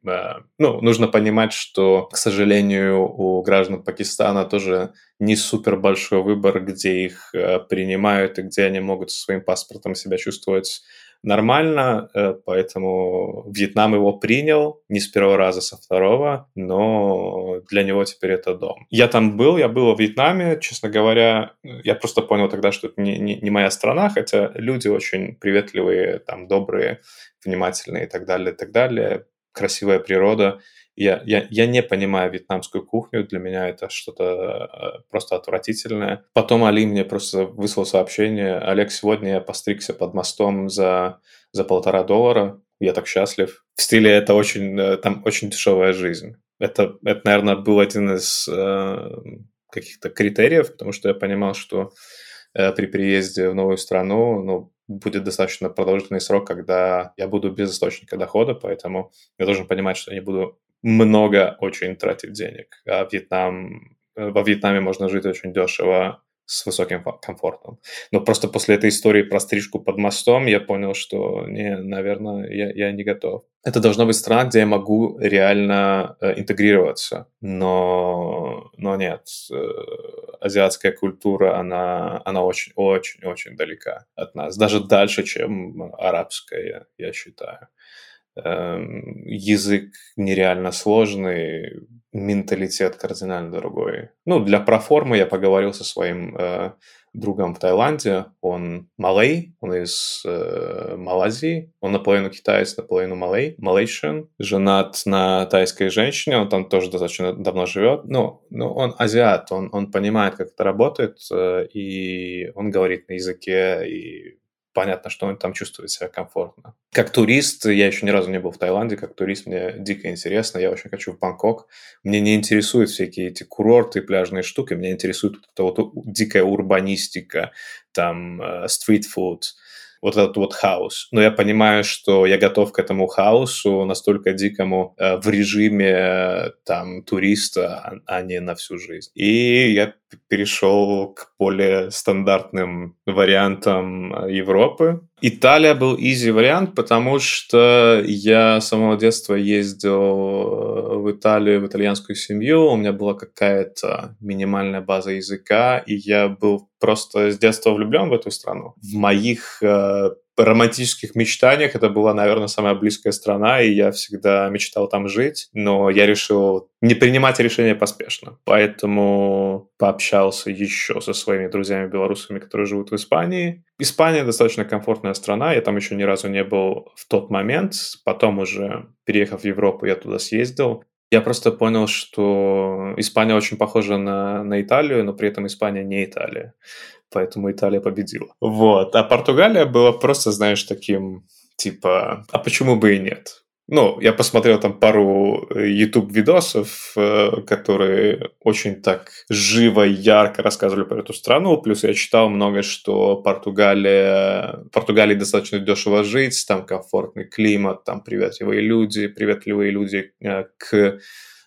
Ну, нужно понимать, что, к сожалению, у граждан Пакистана тоже не супер большой выбор, где их э, принимают и где они могут со своим паспортом себя чувствовать нормально, э, поэтому Вьетнам его принял не с первого раза, со второго, но для него теперь это дом. Я там был, я был в Вьетнаме, честно говоря, я просто понял тогда, что это не, не, не моя страна, хотя люди очень приветливые, там, добрые, внимательные и так далее, и так далее, красивая природа, я, я, я не понимаю вьетнамскую кухню, для меня это что-то э, просто отвратительное. Потом Али мне просто выслал сообщение, Олег, сегодня я постригся под мостом за, за полтора доллара, я так счастлив. В стиле это очень, э, там очень дешевая жизнь. Это, это наверное, был один из э, каких-то критериев, потому что я понимал, что э, при приезде в новую страну, ну, будет достаточно продолжительный срок, когда я буду без источника дохода, поэтому я должен понимать, что я не буду много очень тратить денег. А Вьетнам, э, во Вьетнаме можно жить очень дешево с высоким комфортом. Но просто после этой истории про стрижку под мостом я понял, что, не, наверное, я, я не готов. Это должна быть страна, где я могу реально э, интегрироваться. Но, но нет, э, азиатская культура, она, она очень-очень-очень далека от нас. Даже дальше, чем арабская, я считаю. Эм, язык нереально сложный, менталитет кардинально другой. Ну, для проформы я поговорил со своим э, другом в Таиланде. Он малей, он из э, Малайзии. Он наполовину китаец, наполовину малей, малейшин. Женат на тайской женщине, он там тоже достаточно давно живет. Ну, ну он азиат, он, он понимает, как это работает, э, и он говорит на языке, и понятно, что он там чувствует себя комфортно. Как турист, я еще ни разу не был в Таиланде, как турист мне дико интересно, я очень хочу в Бангкок. Мне не интересуют всякие эти курорты, пляжные штуки, меня интересует вот эта вот дикая урбанистика, там, э, стритфуд, uh, вот этот вот хаос. Но я понимаю, что я готов к этому хаосу настолько дикому э, в режиме э, там туриста, а, а не на всю жизнь. И я перешел к более стандартным вариантам э, Европы. Италия был изи вариант, потому что я с самого детства ездил в Италию, в итальянскую семью, у меня была какая-то минимальная база языка, и я был просто с детства влюблен в эту страну. В моих э, романтических мечтаниях это была, наверное, самая близкая страна, и я всегда мечтал там жить, но я решил не принимать решения поспешно. Поэтому пообщался еще со своими друзьями-белорусами, которые живут в Испании. Испания достаточно комфортная страна, я там еще ни разу не был в тот момент. Потом уже, переехав в Европу, я туда съездил. Я просто понял, что Испания очень похожа на, на Италию, но при этом Испания не Италия. Поэтому Италия победила. Вот. А Португалия была просто, знаешь, таким, типа, а почему бы и нет? Ну, я посмотрел там пару э, YouTube-видосов, э, которые очень так живо, ярко рассказывали про эту страну. Плюс я читал много, что Португалия, Португалии достаточно дешево жить, там комфортный климат, там приветливые люди, приветливые люди э, к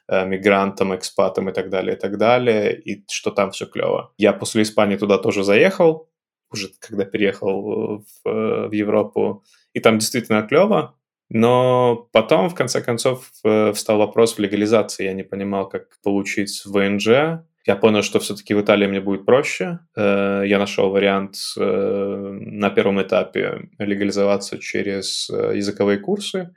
мигрантам, экспатам и так далее, и так далее, и что там все клево. Я после Испании туда тоже заехал, уже когда переехал в, в Европу, и там действительно клево, но потом, в конце концов, э, встал вопрос в легализации. Я не понимал, как получить ВНЖ. Я понял, что все-таки в Италии мне будет проще. Э, я нашел вариант э, на первом этапе легализоваться через языковые курсы.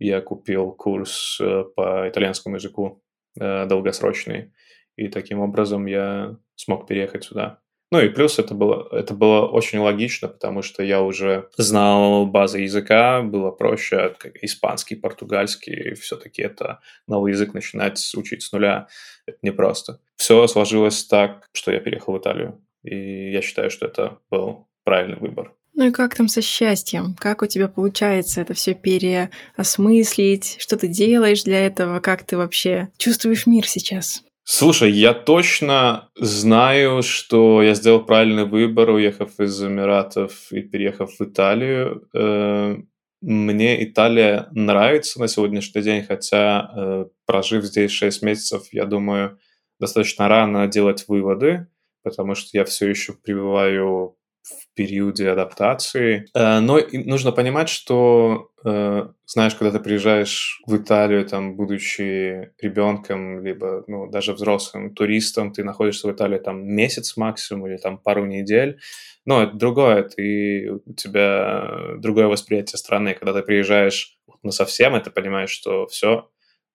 Я купил курс по итальянскому языку долгосрочный. И таким образом я смог переехать сюда. Ну и плюс это было, это было очень логично, потому что я уже знал базы языка, было проще, как испанский, португальский, все-таки это новый язык начинать учить с нуля, это непросто. Все сложилось так, что я переехал в Италию, и я считаю, что это был правильный выбор. Ну и как там со счастьем? Как у тебя получается это все переосмыслить? Что ты делаешь для этого? Как ты вообще чувствуешь мир сейчас? Слушай, я точно знаю, что я сделал правильный выбор, уехав из Эмиратов и переехав в Италию. Э, мне Италия нравится на сегодняшний день, хотя, э, прожив здесь 6 месяцев, я думаю, достаточно рано делать выводы, потому что я все еще пребываю в периоде адаптации. Э, но нужно понимать, что, э, знаешь, когда ты приезжаешь в Италию, там, будучи ребенком, либо, ну, даже взрослым туристом, ты находишься в Италии там месяц максимум или там пару недель, но это другое, ты, у тебя другое восприятие страны. Когда ты приезжаешь на совсем, ты понимаешь, что все,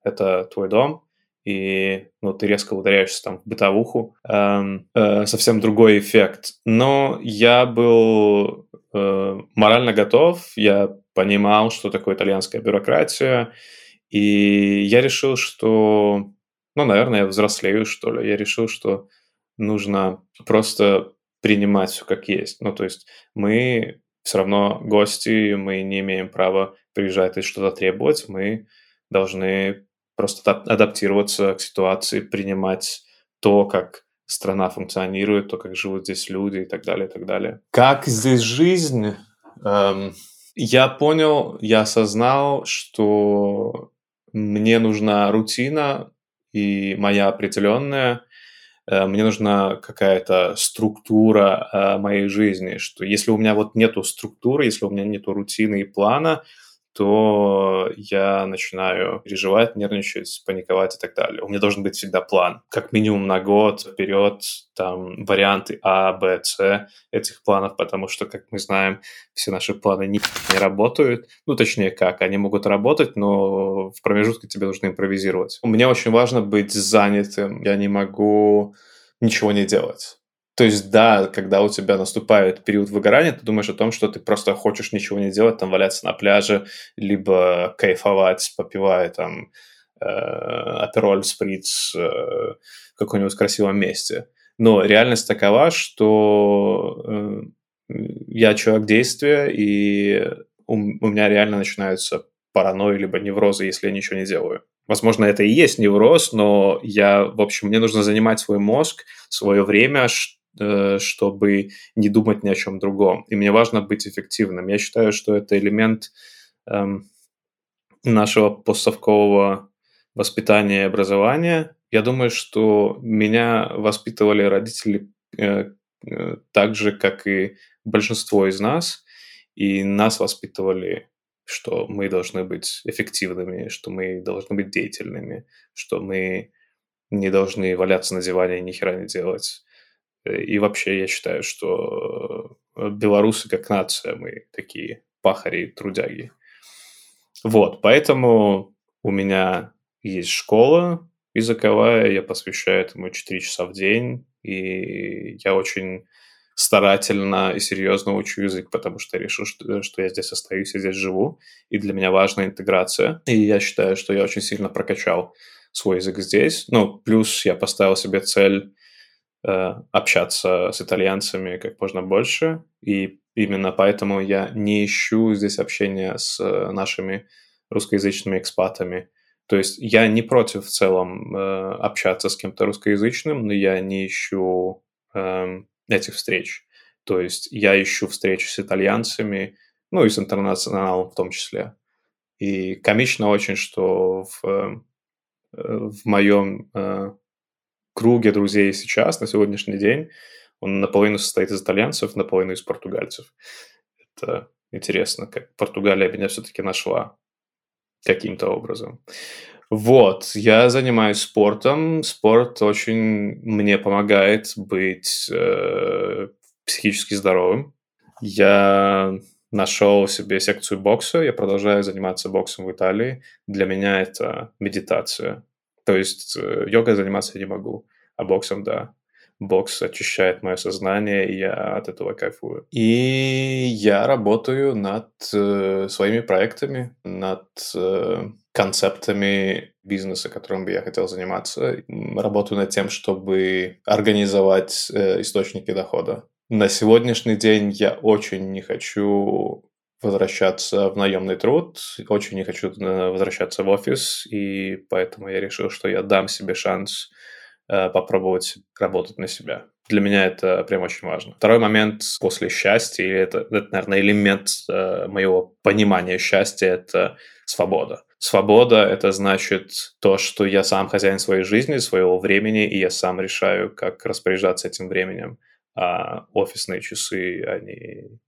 это твой дом, и ну, ты резко ударяешься там в бытовуху. Эм, э, совсем другой эффект. Но я был э, морально готов, я понимал, что такое итальянская бюрократия, и я решил, что, ну, наверное, я взрослею, что ли. Я решил, что нужно просто принимать все как есть. Ну, то есть мы все равно гости, мы не имеем права приезжать и что-то требовать, мы должны просто адаптироваться к ситуации, принимать то, как страна функционирует, то, как живут здесь люди и так далее, и так далее. Как здесь жизнь? Эм, я понял, я осознал, что мне нужна рутина и моя определенная, э, мне нужна какая-то структура э, моей жизни, что если у меня вот нету структуры, если у меня нету рутины и плана, то я начинаю переживать, нервничать, паниковать и так далее. У меня должен быть всегда план. Как минимум на год вперед, там, варианты А, Б, С этих планов, потому что, как мы знаем, все наши планы не, не работают. Ну, точнее, как, они могут работать, но в промежутке тебе нужно импровизировать. Мне очень важно быть занятым. Я не могу ничего не делать. То есть, да, когда у тебя наступает период выгорания, ты думаешь о том, что ты просто хочешь ничего не делать, там валяться на пляже, либо кайфовать, попивая там э, апероль, сприц э, в каком-нибудь красивом месте. Но реальность такова, что э, я человек действия, и у, меня реально начинаются паранойи либо неврозы, если я ничего не делаю. Возможно, это и есть невроз, но я, в общем, мне нужно занимать свой мозг, свое время, чтобы не думать ни о чем другом. И мне важно быть эффективным. Я считаю, что это элемент эм, нашего постсовкового воспитания и образования. Я думаю, что меня воспитывали родители э, э, так же, как и большинство из нас, и нас воспитывали, что мы должны быть эффективными, что мы должны быть деятельными, что мы не должны валяться на диване и ни хера не делать и вообще я считаю, что э, белорусы как нация, мы такие пахари, трудяги. Вот, поэтому у меня есть школа языковая, я посвящаю этому 4 часа в день, и я очень старательно и серьезно учу язык, потому что я решил, что, что я здесь остаюсь и здесь живу, и для меня важна интеграция. И я считаю, что я очень сильно прокачал свой язык здесь. Ну, плюс я поставил себе цель общаться с итальянцами как можно больше, и именно поэтому я не ищу здесь общения с э, нашими русскоязычными экспатами. То есть я не против в целом э, общаться с кем-то русскоязычным, но я не ищу э, этих встреч. То есть я ищу встречи с итальянцами, ну и с интернационалом в том числе. И комично очень, что в, э, в моем э, круге друзей сейчас, на сегодняшний день, он наполовину состоит из итальянцев, наполовину из португальцев. Это интересно, как Португалия меня все-таки нашла каким-то образом. Вот, я занимаюсь спортом. Спорт очень мне помогает быть э, психически здоровым. Я нашел себе секцию бокса, я продолжаю заниматься боксом в Италии. Для меня это медитация. То есть э, йогой заниматься я не могу, а боксом, да. Бокс очищает мое сознание, и я от этого кайфую. И я работаю над э, своими проектами, над э, концептами бизнеса, которым бы я хотел заниматься. Работаю над тем, чтобы организовать э, источники дохода. На сегодняшний день я очень не хочу возвращаться в наемный труд, очень не хочу э, возвращаться в офис, и поэтому я решил, что я дам себе шанс э, попробовать работать на себя. Для меня это прям очень важно. Второй момент после счастья, или это, это наверное, элемент э, моего понимания счастья, это свобода. Свобода — это значит то, что я сам хозяин своей жизни, своего времени, и я сам решаю, как распоряжаться этим временем. А офисные часы, они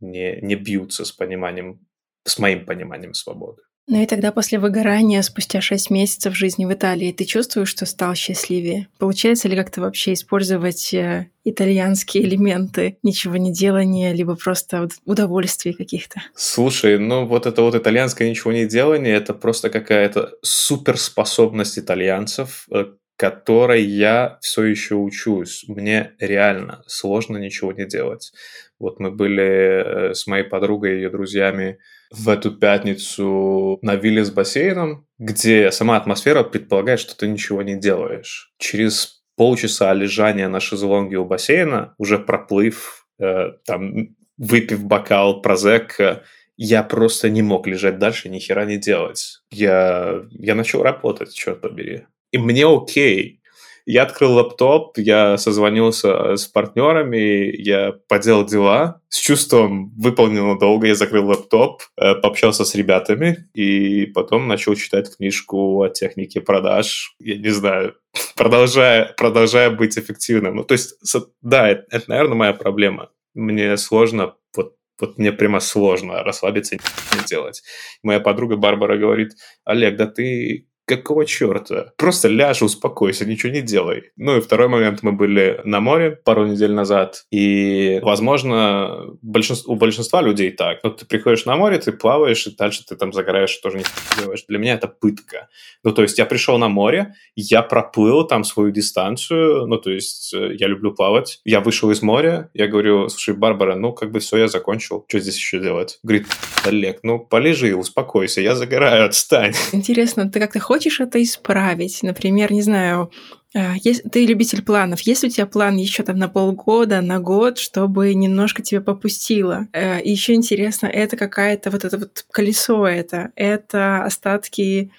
не, не бьются с пониманием, с моим пониманием свободы. Ну и тогда после выгорания, спустя шесть месяцев жизни в Италии, ты чувствуешь, что стал счастливее? Получается ли как-то вообще использовать э, итальянские элементы, ничего не делания, либо просто удовольствий каких-то? Слушай, ну вот это вот итальянское ничего не делание, это просто какая-то суперспособность итальянцев, э, которой я все еще учусь. Мне реально сложно ничего не делать. Вот мы были э, с моей подругой и ее друзьями в эту пятницу на вилле с бассейном, где сама атмосфера предполагает, что ты ничего не делаешь. Через полчаса лежания на шезлонге у бассейна, уже проплыв, э, там, выпив бокал прозека, я просто не мог лежать дальше, ни хера не делать. Я, я начал работать, черт побери. И мне окей. Я открыл лаптоп, я созвонился с партнерами, я поделал дела. С чувством выполненного долга я закрыл лаптоп, э, пообщался с ребятами и потом начал читать книжку о технике продаж. Я не знаю, продолжая, продолжая быть эффективным. Ну, то есть, да, это, это, наверное, моя проблема. Мне сложно вот вот мне прямо сложно расслабиться и не делать. Моя подруга Барбара говорит, Олег, да ты какого черта? Просто ляжь, успокойся, ничего не делай. Ну и второй момент, мы были на море пару недель назад, и, возможно, большинство, у большинства людей так. Ну, ты приходишь на море, ты плаваешь, и дальше ты там загораешь, тоже не делаешь. Для меня это пытка. Ну, то есть я пришел на море, я проплыл там свою дистанцию, ну, то есть э, я люблю плавать. Я вышел из моря, я говорю, слушай, Барбара, ну, как бы все, я закончил. Что здесь еще делать? Говорит, Олег, ну, полежи, успокойся, я загораю, отстань. Интересно, ты как-то хочешь хочешь это исправить, например, не знаю, а, если ты любитель планов, есть у тебя план еще там на полгода, на год, чтобы немножко тебя попустило? Э, и еще интересно, это какая-то вот это вот колесо это, это остатки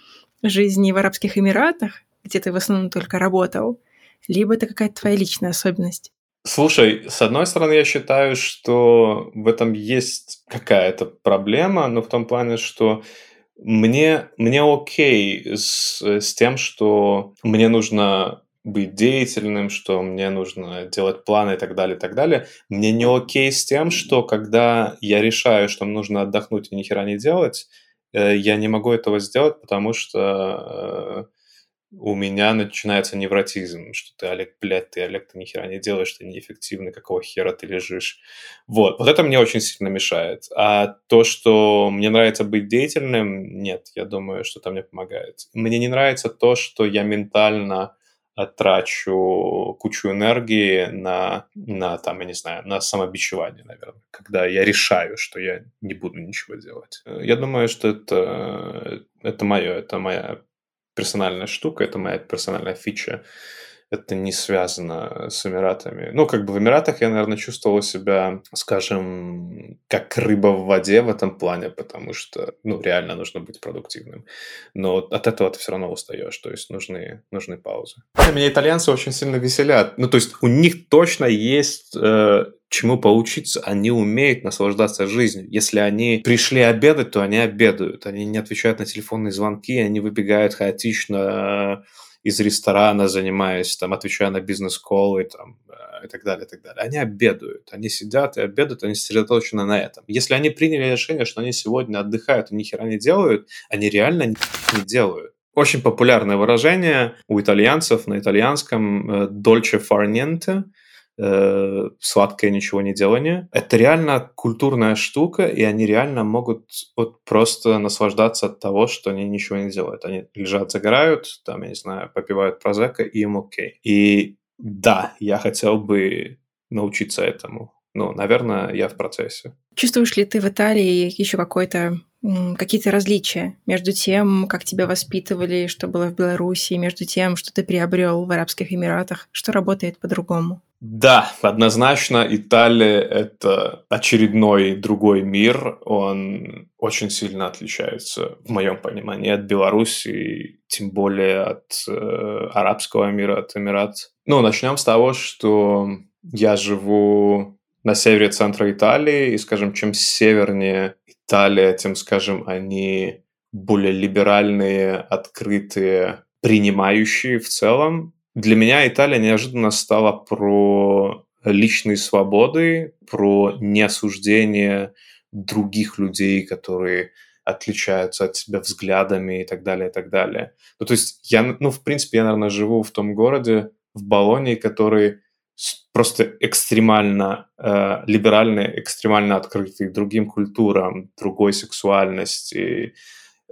жизни в Арабских Эмиратах, где ты в основном только работал, либо это какая-то твоя личная особенность? Слушай, с одной стороны, я считаю, что в этом есть какая-то проблема, но в том плане, что мне, мне окей с, с тем, что мне нужно быть деятельным, что мне нужно делать планы и так далее, и так далее. Мне не окей с тем, что когда я решаю, что мне нужно отдохнуть и ни хера не делать, э, я не могу этого сделать, потому что э, у меня начинается невротизм, что ты, Олег, блядь, ты, Олег, ты ни хера не делаешь, ты неэффективный, какого хера ты лежишь. Вот, вот это мне очень сильно мешает. А то, что мне нравится быть деятельным, нет, я думаю, что это мне помогает. Мне не нравится то, что я ментально трачу кучу энергии на, на, там, я не знаю, на самобичевание, наверное, когда я решаю, что я не буду ничего делать. Я думаю, что это, это мое, это моя персональная штука, это моя персональная фича. Это не связано с Эмиратами. Ну, как бы в Эмиратах я, наверное, чувствовал себя, скажем, как рыба в воде в этом плане, потому что, ну, реально нужно быть продуктивным. Но от этого ты все равно устаешь, то есть нужны, нужны паузы. Меня итальянцы очень сильно веселят. Ну, то есть у них точно есть э, чему поучиться, они умеют наслаждаться жизнью. Если они пришли обедать, то они обедают. Они не отвечают на телефонные звонки, они выбегают хаотично из ресторана, занимаясь, там, отвечая на бизнес-коллы там, э, и так далее, и так далее. Они обедают, они сидят и обедают, они сосредоточены на этом. Если они приняли решение, что они сегодня отдыхают и ни хера не делают, они реально не делают. Очень популярное выражение у итальянцев на итальянском э, «dolce far niente», э, сладкое ничего не делание. Это реально культурная штука, и они реально могут вот просто наслаждаться от того, что они ничего не делают. Они лежат, загорают, там, я не знаю, попивают прозека, и им окей. И да, я хотел бы научиться этому. Ну, наверное, я в процессе. Чувствуешь ли ты в Италии еще какой-то какие-то различия между тем, как тебя воспитывали, что было в Беларуси, между тем, что ты приобрел в Арабских Эмиратах, что работает по-другому? Да, однозначно Италия – это очередной другой мир. Он очень сильно отличается, в моем понимании, от Беларуси, тем более от э, арабского мира, от Эмират. Ну, начнем с того, что я живу на севере центра Италии, и, скажем, чем севернее Италия, тем, скажем, они более либеральные, открытые, принимающие в целом. Для меня Италия неожиданно стала про личные свободы, про неосуждение других людей, которые отличаются от тебя взглядами и так далее, и так далее. Ну, то есть я, ну, в принципе, я, наверное, живу в том городе, в Болонии, который просто экстремально э, либеральные, экстремально открытые другим культурам, другой сексуальности,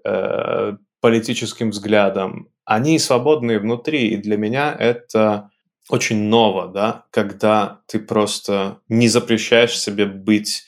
э, политическим взглядам, они свободные внутри, и для меня это очень ново, да, когда ты просто не запрещаешь себе быть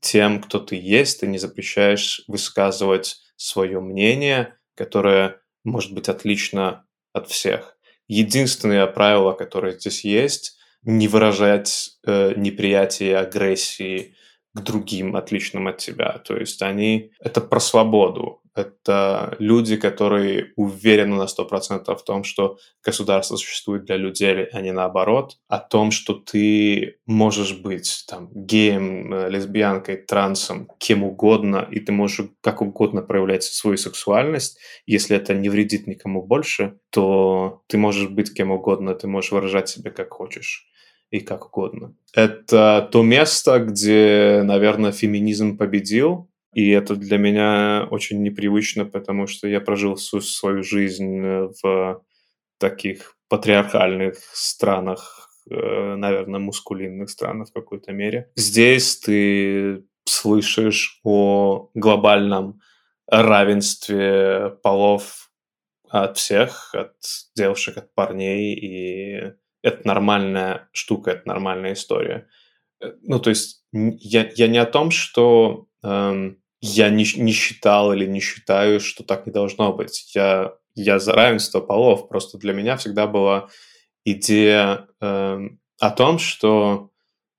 тем, кто ты есть, ты не запрещаешь высказывать свое мнение, которое может быть отлично от всех. Единственное правило, которое здесь есть, не выражать э, неприятие, агрессии к другим, отличным от тебя. То есть они... Это про свободу. Это люди, которые уверены на 100% в том, что государство существует для людей, а не наоборот. О том, что ты можешь быть там геем, э, лесбиянкой, трансом, кем угодно, и ты можешь как угодно проявлять свою сексуальность. Если это не вредит никому больше, то ты можешь быть кем угодно, ты можешь выражать себя как хочешь. и как угодно. Это то место, где, наверное, феминизм победил, и это для меня очень непривычно, потому что я прожил всю свою жизнь в таких патриархальных странах, э, наверное, мускулинных странах в какой-то мере. Здесь ты слышишь о глобальном равенстве полов от всех, от девушек, от парней, и это нормальная штука, это нормальная история. Э, ну, то есть я, я не о том, что эм, я не, не считал или не считаю, что так не должно быть. Я, я за равенство полов. Просто для меня всегда была идея эм, о том, что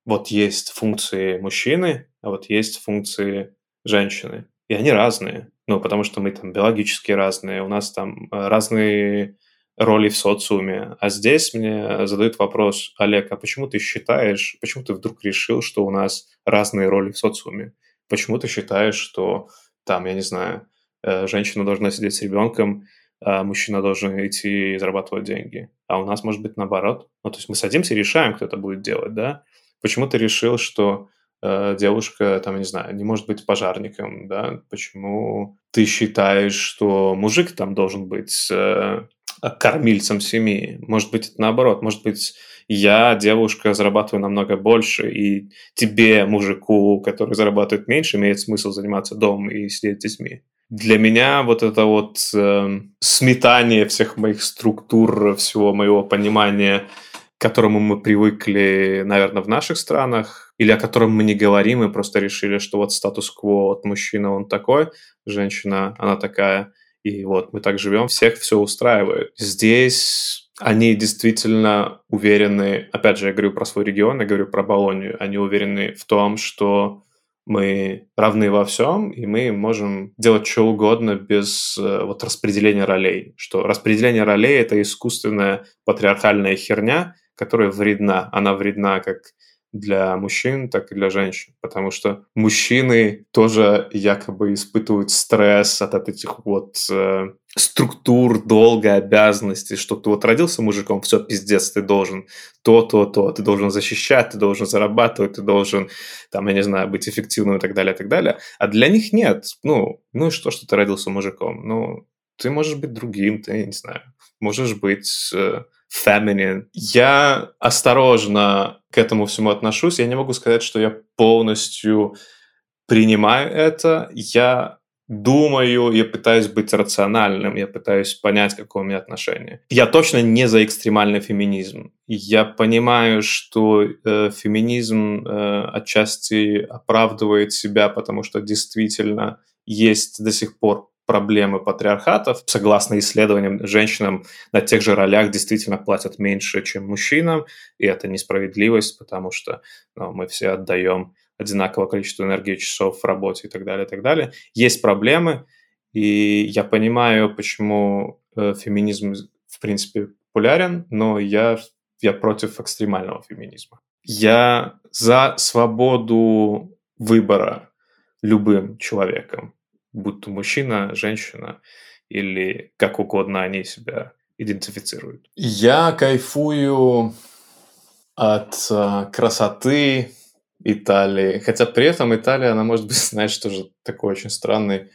вот есть функции мужчины, а вот есть функции женщины. И они разные. Ну, потому что мы там биологически разные, у нас там э, разные роли в социуме. А здесь мне задают вопрос, Олег, а почему ты считаешь, почему ты вдруг решил, что у нас разные роли в социуме? Почему ты считаешь, что там, я не знаю, э, женщина должна сидеть с ребенком, а мужчина должен идти и зарабатывать деньги? А у нас может быть наоборот. Ну, то есть мы садимся и решаем, кто это будет делать, да? Почему ты решил, что э, девушка, там, не знаю, не может быть пожарником, да? Почему ты считаешь, что мужик там должен быть э, кормильцем семьи. Может быть, это наоборот. Может быть, я, девушка, зарабатываю намного больше, и тебе, мужику, который зарабатывает меньше, имеет смысл заниматься домом и сидеть с детьми. Для меня вот это вот э, сметание всех моих структур, всего моего понимания, к которому мы привыкли, наверное, в наших странах, или о котором мы не говорим, мы просто решили, что вот статус-кво от мужчины он такой, женщина она такая – и вот мы так живем, всех все устраивает. Здесь они действительно уверены, опять же, я говорю про свой регион, я говорю про Болонию, они уверены в том, что мы равны во всем, и мы можем делать что угодно без э, вот распределения ролей. Что распределение ролей — это искусственная патриархальная херня, которая вредна. Она вредна как для мужчин, так и для женщин, потому что мужчины тоже якобы испытывают стресс от этих вот э, структур, долга, обязанностей, что ты вот родился мужиком, все, пиздец, ты должен то, то, то, ты должен защищать, ты должен зарабатывать, ты должен, там, я не знаю, быть эффективным и так далее, и так далее. А для них нет. Ну, ну и что, что ты родился мужиком? Ну, ты можешь быть другим, ты, не знаю, можешь быть э, feminine. Я осторожно к этому всему отношусь. Я не могу сказать, что я полностью принимаю это. Я думаю, я пытаюсь быть рациональным, я пытаюсь понять, какое у меня отношение. Я точно не за экстремальный феминизм. Я понимаю, что э, феминизм э, отчасти оправдывает себя, потому что действительно есть до сих пор проблемы патриархатов. Согласно исследованиям, женщинам на тех же ролях действительно платят меньше, чем мужчинам, и это несправедливость, потому что ну, мы все отдаем одинаковое количество энергии, часов в работе и так далее, и так далее. Есть проблемы, и я понимаю, почему э, феминизм в принципе популярен, но я, я против экстремального феминизма. Я за свободу выбора любым человеком будь то мужчина, женщина или как угодно они себя идентифицируют. Я кайфую от э, красоты Италии, хотя при этом Италия, она может быть, знаешь, тоже такой очень странный.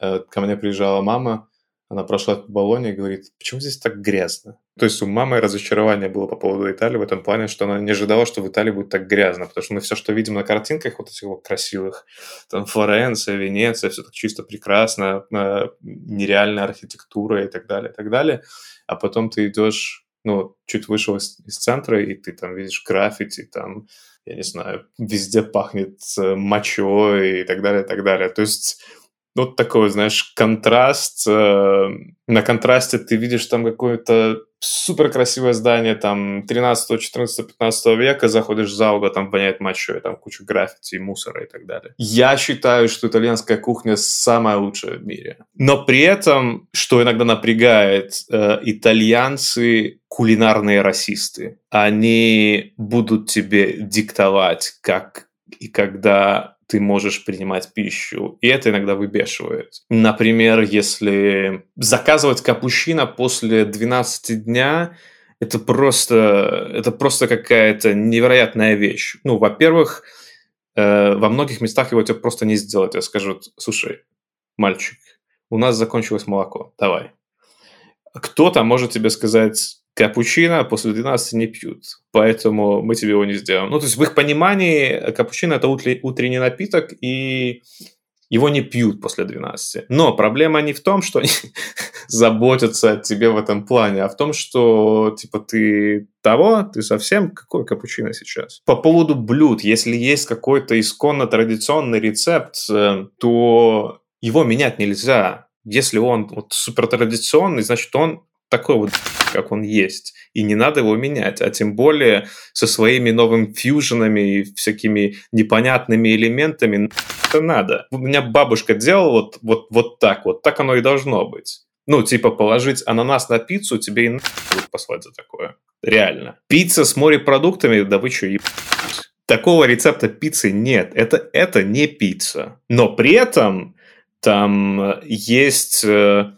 Э, ко мне приезжала мама, она прошла по Болоне и говорит, почему здесь так грязно? То есть у мамы разочарование было по поводу Италии в этом плане, что она не ожидала, что в Италии будет так грязно, потому что мы все, что видим на картинках, вот этих вот красивых, там Флоренция, Венеция, все так чисто прекрасно, э, нереальная архитектура и так далее, и так далее. А потом ты идешь, ну, чуть вышел из, из центра, и ты там видишь граффити, там, я не знаю, везде пахнет э, мочой и так далее, и так далее. То есть вот такой, знаешь, контраст. Э, на контрасте ты видишь там какое-то супер красивое здание, там, 13, 14, 15 века, заходишь зал, да, там воняет мочой, там куча граффити, мусора и так далее. Я считаю, что итальянская кухня самая лучшая в мире. Но при этом, что иногда напрягает, э, итальянцы кулинарные расисты. Они будут тебе диктовать, как и когда ты можешь принимать пищу. И это иногда выбешивает. Например, если заказывать капучино после 12 дня, это просто, это просто какая-то невероятная вещь. Ну, во-первых, э, во многих местах его тебе просто не сделать. Я скажу, слушай, мальчик, у нас закончилось молоко, давай. Кто-то может тебе сказать, капучино после 12 не пьют, поэтому мы тебе его не сделаем. Ну, то есть в их понимании капучино – это утренний напиток, и его не пьют после 12. Но проблема не в том, что они заботятся о тебе в этом плане, а в том, что, типа, ты того, ты совсем какой капучино сейчас. По поводу блюд, если есть какой-то исконно традиционный рецепт, э, то его менять нельзя. Если он вот супер традиционный, значит, он такой вот, как он есть. И не надо его менять. А тем более со своими новыми фьюженами и всякими непонятными элементами это надо. У меня бабушка делала вот, вот, вот так вот. Так оно и должно быть. Ну, типа, положить ананас на пиццу, тебе и будут послать за такое. Реально. Пицца с морепродуктами, да вы что, ебать. Такого рецепта пиццы нет. Это, это не пицца. Но при этом там есть э,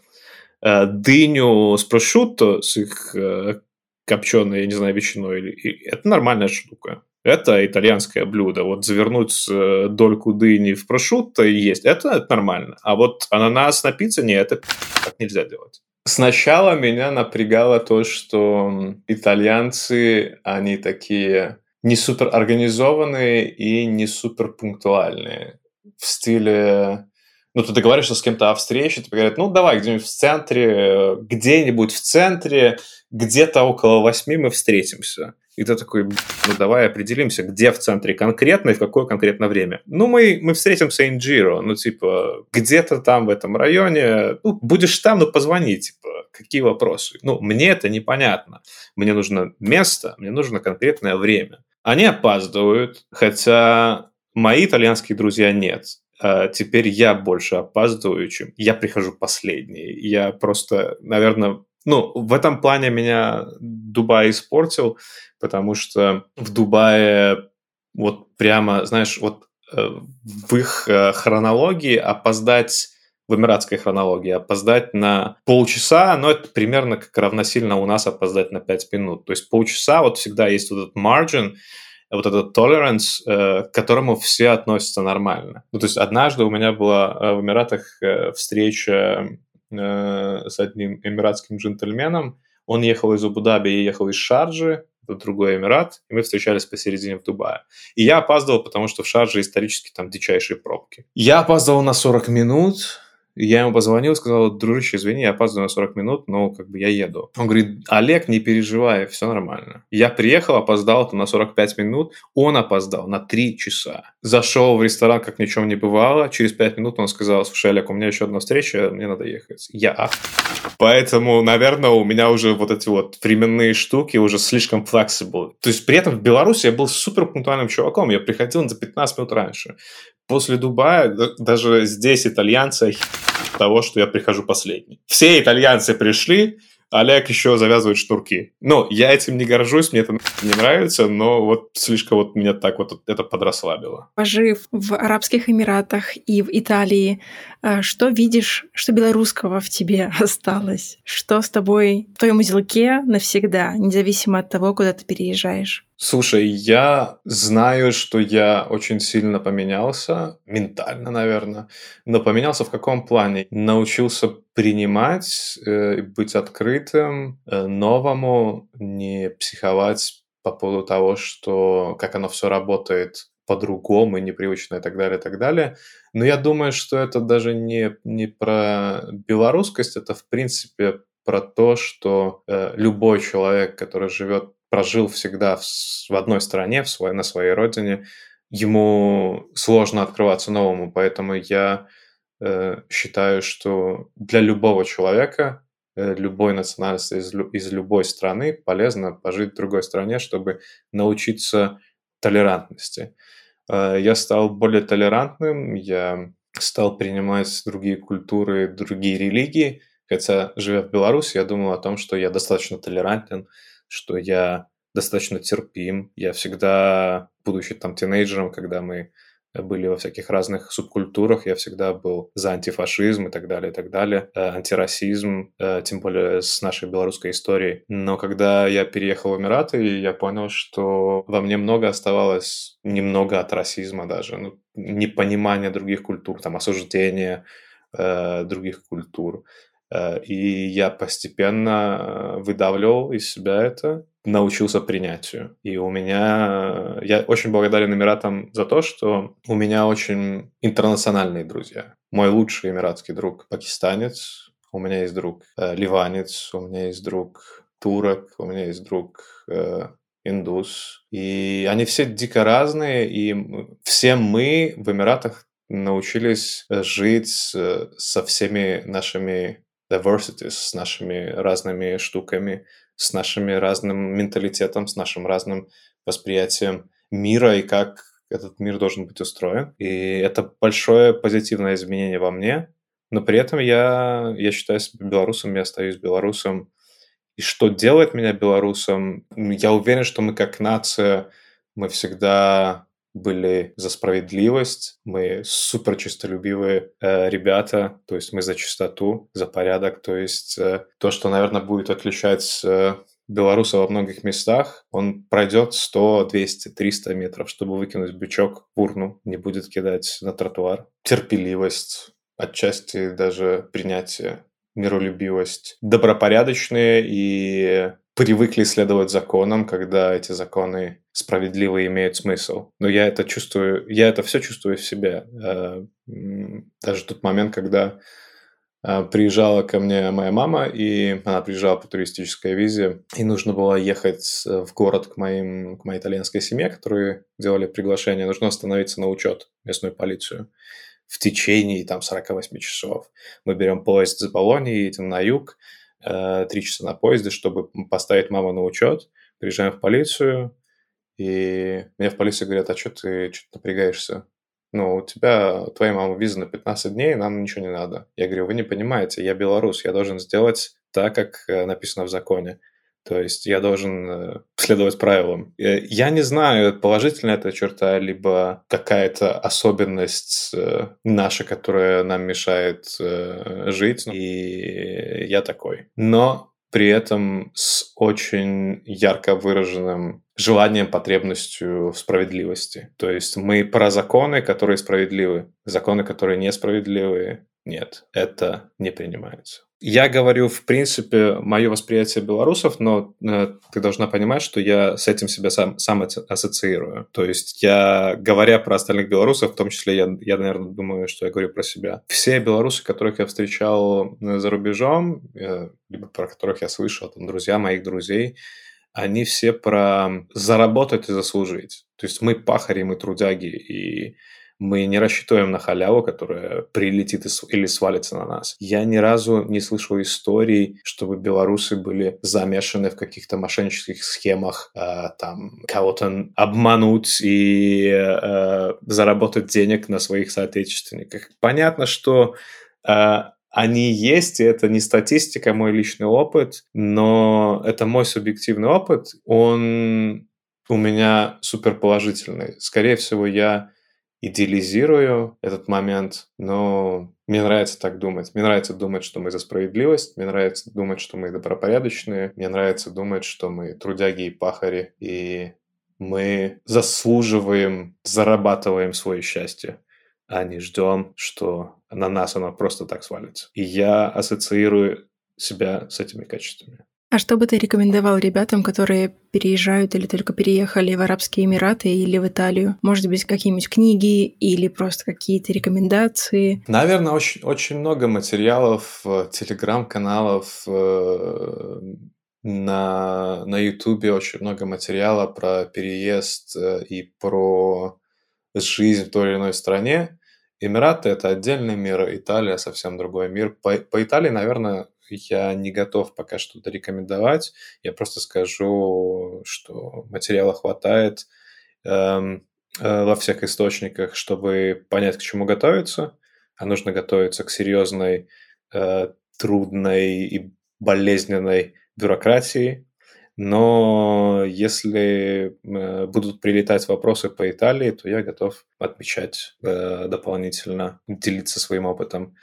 дыню с прошутто, с их э, копченой, я не знаю, ветчиной. Или... Это нормальная штука. Это итальянское блюдо. Вот завернуть э, дольку дыни в прошутто и есть, это, это нормально. А вот ананас на пицце, нет, это так нельзя делать. Сначала меня напрягало то, что итальянцы, они такие не супер организованные и не супер пунктуальные. В стиле ну, ты договариваешься с кем-то о встрече, тебе говорят, ну, давай где-нибудь в центре, где-нибудь в центре, где-то около восьми мы встретимся. И ты такой, ну, давай определимся, где в центре конкретно и в какое конкретно время. Ну, мы, мы встретимся Инджиро, ну, типа, где-то там в этом районе, ну, будешь там, ну, позвони, типа, какие вопросы? Ну, мне это непонятно. Мне нужно место, мне нужно конкретное время. Они опаздывают, хотя мои итальянские друзья нет. А теперь я больше опаздываю, чем я прихожу последний. Я просто, наверное, ну, в этом плане меня Дубай испортил, потому что в Дубае вот прямо, знаешь, вот э, в их э, хронологии опоздать в эмиратской хронологии опоздать на полчаса, но это примерно как равносильно у нас опоздать на 5 минут. То есть полчаса, вот всегда есть вот этот margin, вот этот tolerance, э, к которому все относятся нормально. Ну, то есть однажды у меня была э, в Эмиратах э, встреча с одним эмиратским джентльменом. Он ехал из Абу-Даби, я ехал из Шарджи, это другой Эмират, и мы встречались посередине в Дубае. И я опаздывал, потому что в Шарже исторически там дичайшие пробки. Я опаздывал на 40 минут, я ему позвонил, сказал, дружище, извини, я опаздываю на 40 минут, но как бы я еду. Он говорит, Олег, не переживай, все нормально. Я приехал, опоздал на 45 минут, он опоздал на 3 часа. Зашел в ресторан, как ни чем не бывало, через 5 минут он сказал, слушай, Олег, у меня еще одна встреча, мне надо ехать. Я ах. Поэтому, наверное, у меня уже вот эти вот временные штуки уже слишком flexible. То есть при этом в Беларуси я был супер пунктуальным чуваком, я приходил за 15 минут раньше после Дубая даже здесь итальянцы того, что я прихожу последний. Все итальянцы пришли, Олег еще завязывает шнурки. Ну, я этим не горжусь, мне это не нравится, но вот слишком вот меня так вот это подрасслабило. Пожив в Арабских Эмиратах и в Италии, э, что видишь, что белорусского в тебе осталось? Что с тобой в твоем узелке навсегда, независимо от того, куда ты переезжаешь? Слушай, я знаю, что я очень сильно поменялся, ментально, наверное. Но поменялся в каком плане? Научился принимать, э, быть открытым, э, новому, не психовать по поводу того, что как оно все работает по-другому, непривычно и так далее, и так далее. Но я думаю, что это даже не, не про белорусскость, это в принципе про то, что э, любой человек, который живет прожил всегда в, в одной стране, в свой, на своей родине, ему сложно открываться новому. Поэтому я э, считаю, что для любого человека, э, любой национальности из, из любой страны полезно пожить в другой стране, чтобы научиться толерантности. Э, я стал более толерантным, я стал принимать другие культуры, другие религии, хотя, живя в Беларуси, я думал о том, что я достаточно толерантен, что я достаточно терпим. Я всегда, будучи там тинейджером, когда мы были во всяких разных субкультурах, я всегда был за антифашизм и так далее, и так далее, э, антирасизм, э, тем более с нашей белорусской историей. Но когда я переехал в Эмираты, я понял, что во мне много оставалось, немного от расизма даже, ну, непонимание других культур, там, осуждение э, других культур. Э, и я постепенно выдавливал из себя это, научился принятию. И у меня... Я очень благодарен Эмиратам за то, что у меня очень интернациональные друзья. Мой лучший эмиратский друг пакистанец, у меня есть друг э, ливанец, у меня есть друг турок, у меня есть друг э, индус. И они все дико разные, и все мы в Эмиратах научились жить э, со всеми нашими diversities, с нашими разными штуками, с нашим разным менталитетом, с нашим разным восприятием мира и как этот мир должен быть устроен. И это большое позитивное изменение во мне, но при этом я, я считаю себя белорусом, я остаюсь белорусом. И что делает меня белорусом? Я уверен, что мы как нация, мы всегда были за справедливость, мы супер чистолюбивые э, ребята, то есть мы за чистоту, за порядок, то есть э, то, что, наверное, будет отличать э, белоруса во многих местах, он пройдет 100, 200, 300 метров, чтобы выкинуть бычок в урну, не будет кидать на тротуар. Терпеливость, отчасти даже принятие, миролюбивость, добропорядочные и привыкли следовать законам, когда эти законы справедливо имеют смысл. Но я это чувствую, я это все чувствую в себе. Э, даже тот момент, когда э, приезжала ко мне моя мама, и она приезжала по туристической визе, и нужно было ехать в город к, моим, к моей итальянской семье, которые делали приглашение, нужно остановиться на учет местную полицию в течение там 48 часов. Мы берем поезд за Болонией, едем на юг, Э, три часа на поезде, чтобы поставить маму на учет. Приезжаем в полицию, и мне в полиции говорят, а что ты что напрягаешься? Ну, у тебя, твоя мама виза на 15 дней, нам ничего не надо. Я говорю, вы не понимаете, я белорус, я должен сделать так, как э, написано в законе. То есть я должен э, следовать правилам. Э, я не знаю, положительная это черта, либо какая-то особенность э, наша, которая нам мешает жить. И я такой. Но при этом с очень ярко выраженным желанием, потребностью в справедливости. То есть мы про законы, которые справедливы. Законы, которые несправедливые, нет, это не принимается. Я говорю, в принципе, мое восприятие белорусов, но э, ты должна понимать, что я с этим себя сам, сам ассоциирую. То есть я, говоря про остальных белорусов, в том числе я, я, наверное, думаю, что я говорю про себя. Все белорусы, которых я встречал э, за рубежом, э, либо про которых я слышал, там, друзья моих друзей, они все про заработать и заслужить. То есть мы пахари, мы трудяги, и мы не рассчитываем на халяву, которая прилетит или свалится на нас. Я ни разу не слышал историй, чтобы белорусы были замешаны в каких-то мошеннических схемах, э, там, кого-то обмануть и э, заработать денег на своих соотечественниках. Понятно, что э, они есть, и это не статистика, а мой личный опыт, но это мой субъективный опыт, он у меня супер положительный. Скорее всего, я идеализирую этот момент, но мне нравится так думать. Мне нравится думать, что мы за справедливость, мне нравится думать, что мы добропорядочные, мне нравится думать, что мы трудяги и пахари, и мы заслуживаем, зарабатываем свое счастье, а не ждем, что на нас оно просто так свалится. И я ассоциирую себя с этими качествами. А что бы ты рекомендовал ребятам, которые переезжают или только переехали в Арабские Эмираты или в Италию? Может быть, какие-нибудь книги или просто какие-то рекомендации? Наверное, очень, очень много материалов, э, телеграм-каналов, э, на, на Ютубе очень много материала про переезд э, и про жизнь в той или иной стране. Эмираты – это отдельный мир, Италия – совсем другой мир. По, по Италии, наверное, я не готов пока что-то рекомендовать. Я просто скажу, что материала хватает эм, э, во всех источниках, чтобы понять, к чему готовиться. А нужно готовиться к серьезной, э, трудной и болезненной бюрократии. Но если э, будут прилетать вопросы по Италии, то я готов отмечать э, дополнительно, делиться своим опытом.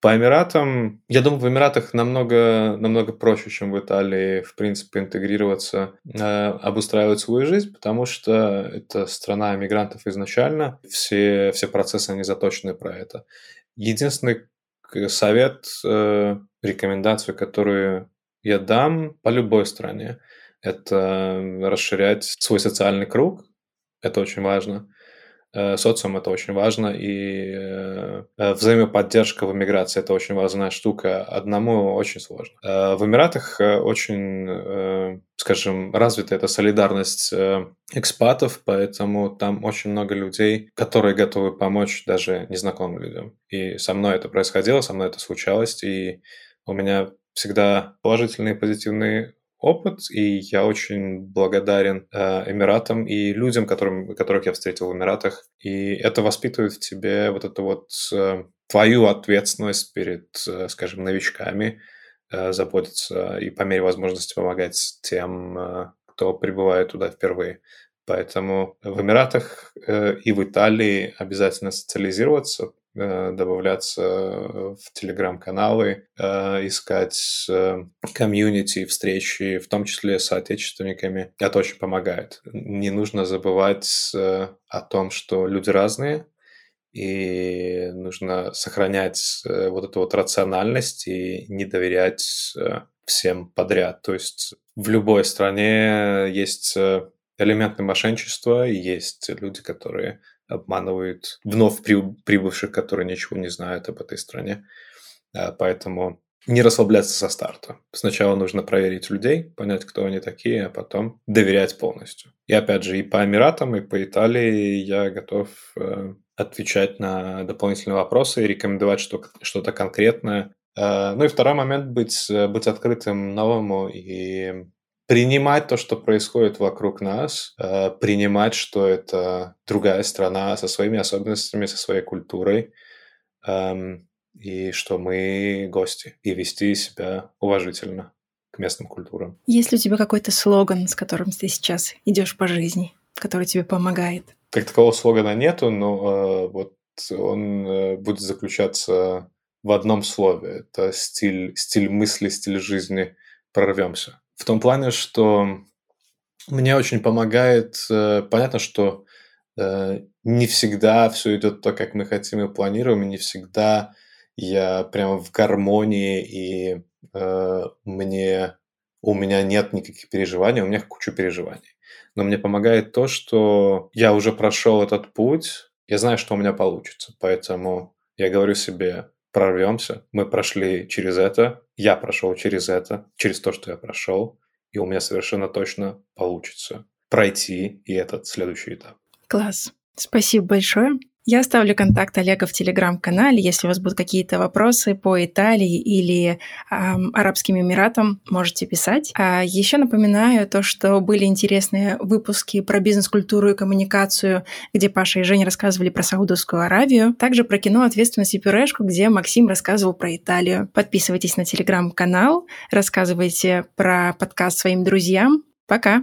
По Эмиратам, я думаю, в Эмиратах намного, намного проще, чем в Италии, в принципе, интегрироваться, э, обустраивать свою жизнь, потому что это страна иммигрантов изначально, все, все процессы, они заточены про это. Единственный совет, э, рекомендацию, которую я дам по любой стране, это расширять свой социальный круг, это очень важно. Э, социум это очень важно, и э, э, взаимоподдержка в эмиграции это очень важная штука. Одному очень сложно. В Эмиратах очень, скажем, развита эта солидарность экспатов, поэтому там очень много людей, которые готовы помочь даже незнакомым людям. И со мной это происходило, со мной это случалось, и у меня всегда положительные позитивные опыт, и я очень благодарен э, Эмиратам и людям, которым, которых я встретил в Эмиратах. И это воспитывает в тебе вот эту вот э, твою ответственность перед, э, скажем, новичками, э, заботиться и по мере возможности помогать тем, э, кто прибывает туда впервые. Поэтому в Эмиратах э, и в Италии обязательно социализироваться, добавляться в телеграм-каналы, э, искать э, комьюнити, встречи, в том числе с отечественниками. Это очень помогает. Не нужно забывать о том, что люди разные, и нужно сохранять вот эту вот рациональность и не доверять всем подряд. То есть в любой стране есть элементы мошенничества, есть люди, которые обманывают вновь прибывших, которые ничего не знают об этой стране. А, поэтому не расслабляться со старта. Сначала нужно проверить людей, понять, кто они такие, а потом доверять полностью. И опять же, и по Эмиратам, и по Италии я готов э, отвечать на дополнительные вопросы и рекомендовать что- что-то конкретное. Э, ну и второй момент быть, быть открытым новому и принимать то, что происходит вокруг нас, э, принимать, что это другая страна со своими особенностями, со своей культурой, эм, и что мы гости, и вести себя уважительно к местным культурам. Есть ли у тебя какой-то слоган, с которым ты сейчас идешь по жизни, который тебе помогает? Как такового слогана нету, но э, вот он э, будет заключаться в одном слове. Это стиль, стиль мысли, стиль жизни. Прорвемся. В том плане, что мне очень помогает, э, понятно, что э, не всегда все идет так, как мы хотим и планируем, и не всегда я прямо в гармонии, и э, мне, у меня нет никаких переживаний, у меня куча переживаний. Но мне помогает то, что я уже прошел этот путь, я знаю, что у меня получится, поэтому я говорю себе, прорвемся. Мы прошли через это, я прошел через это, через то, что я прошел, и у меня совершенно точно получится пройти и этот следующий этап. Класс. Спасибо большое. Я оставлю контакт Олега в телеграм-канале. Если у вас будут какие-то вопросы по Италии или эм, Арабским Эмиратам, можете писать. А еще напоминаю то, что были интересные выпуски про бизнес-культуру и коммуникацию, где Паша и Женя рассказывали про Саудовскую Аравию. Также про кино «Ответственность и пюрешку», где Максим рассказывал про Италию. Подписывайтесь на телеграм-канал, рассказывайте про подкаст своим друзьям. Пока!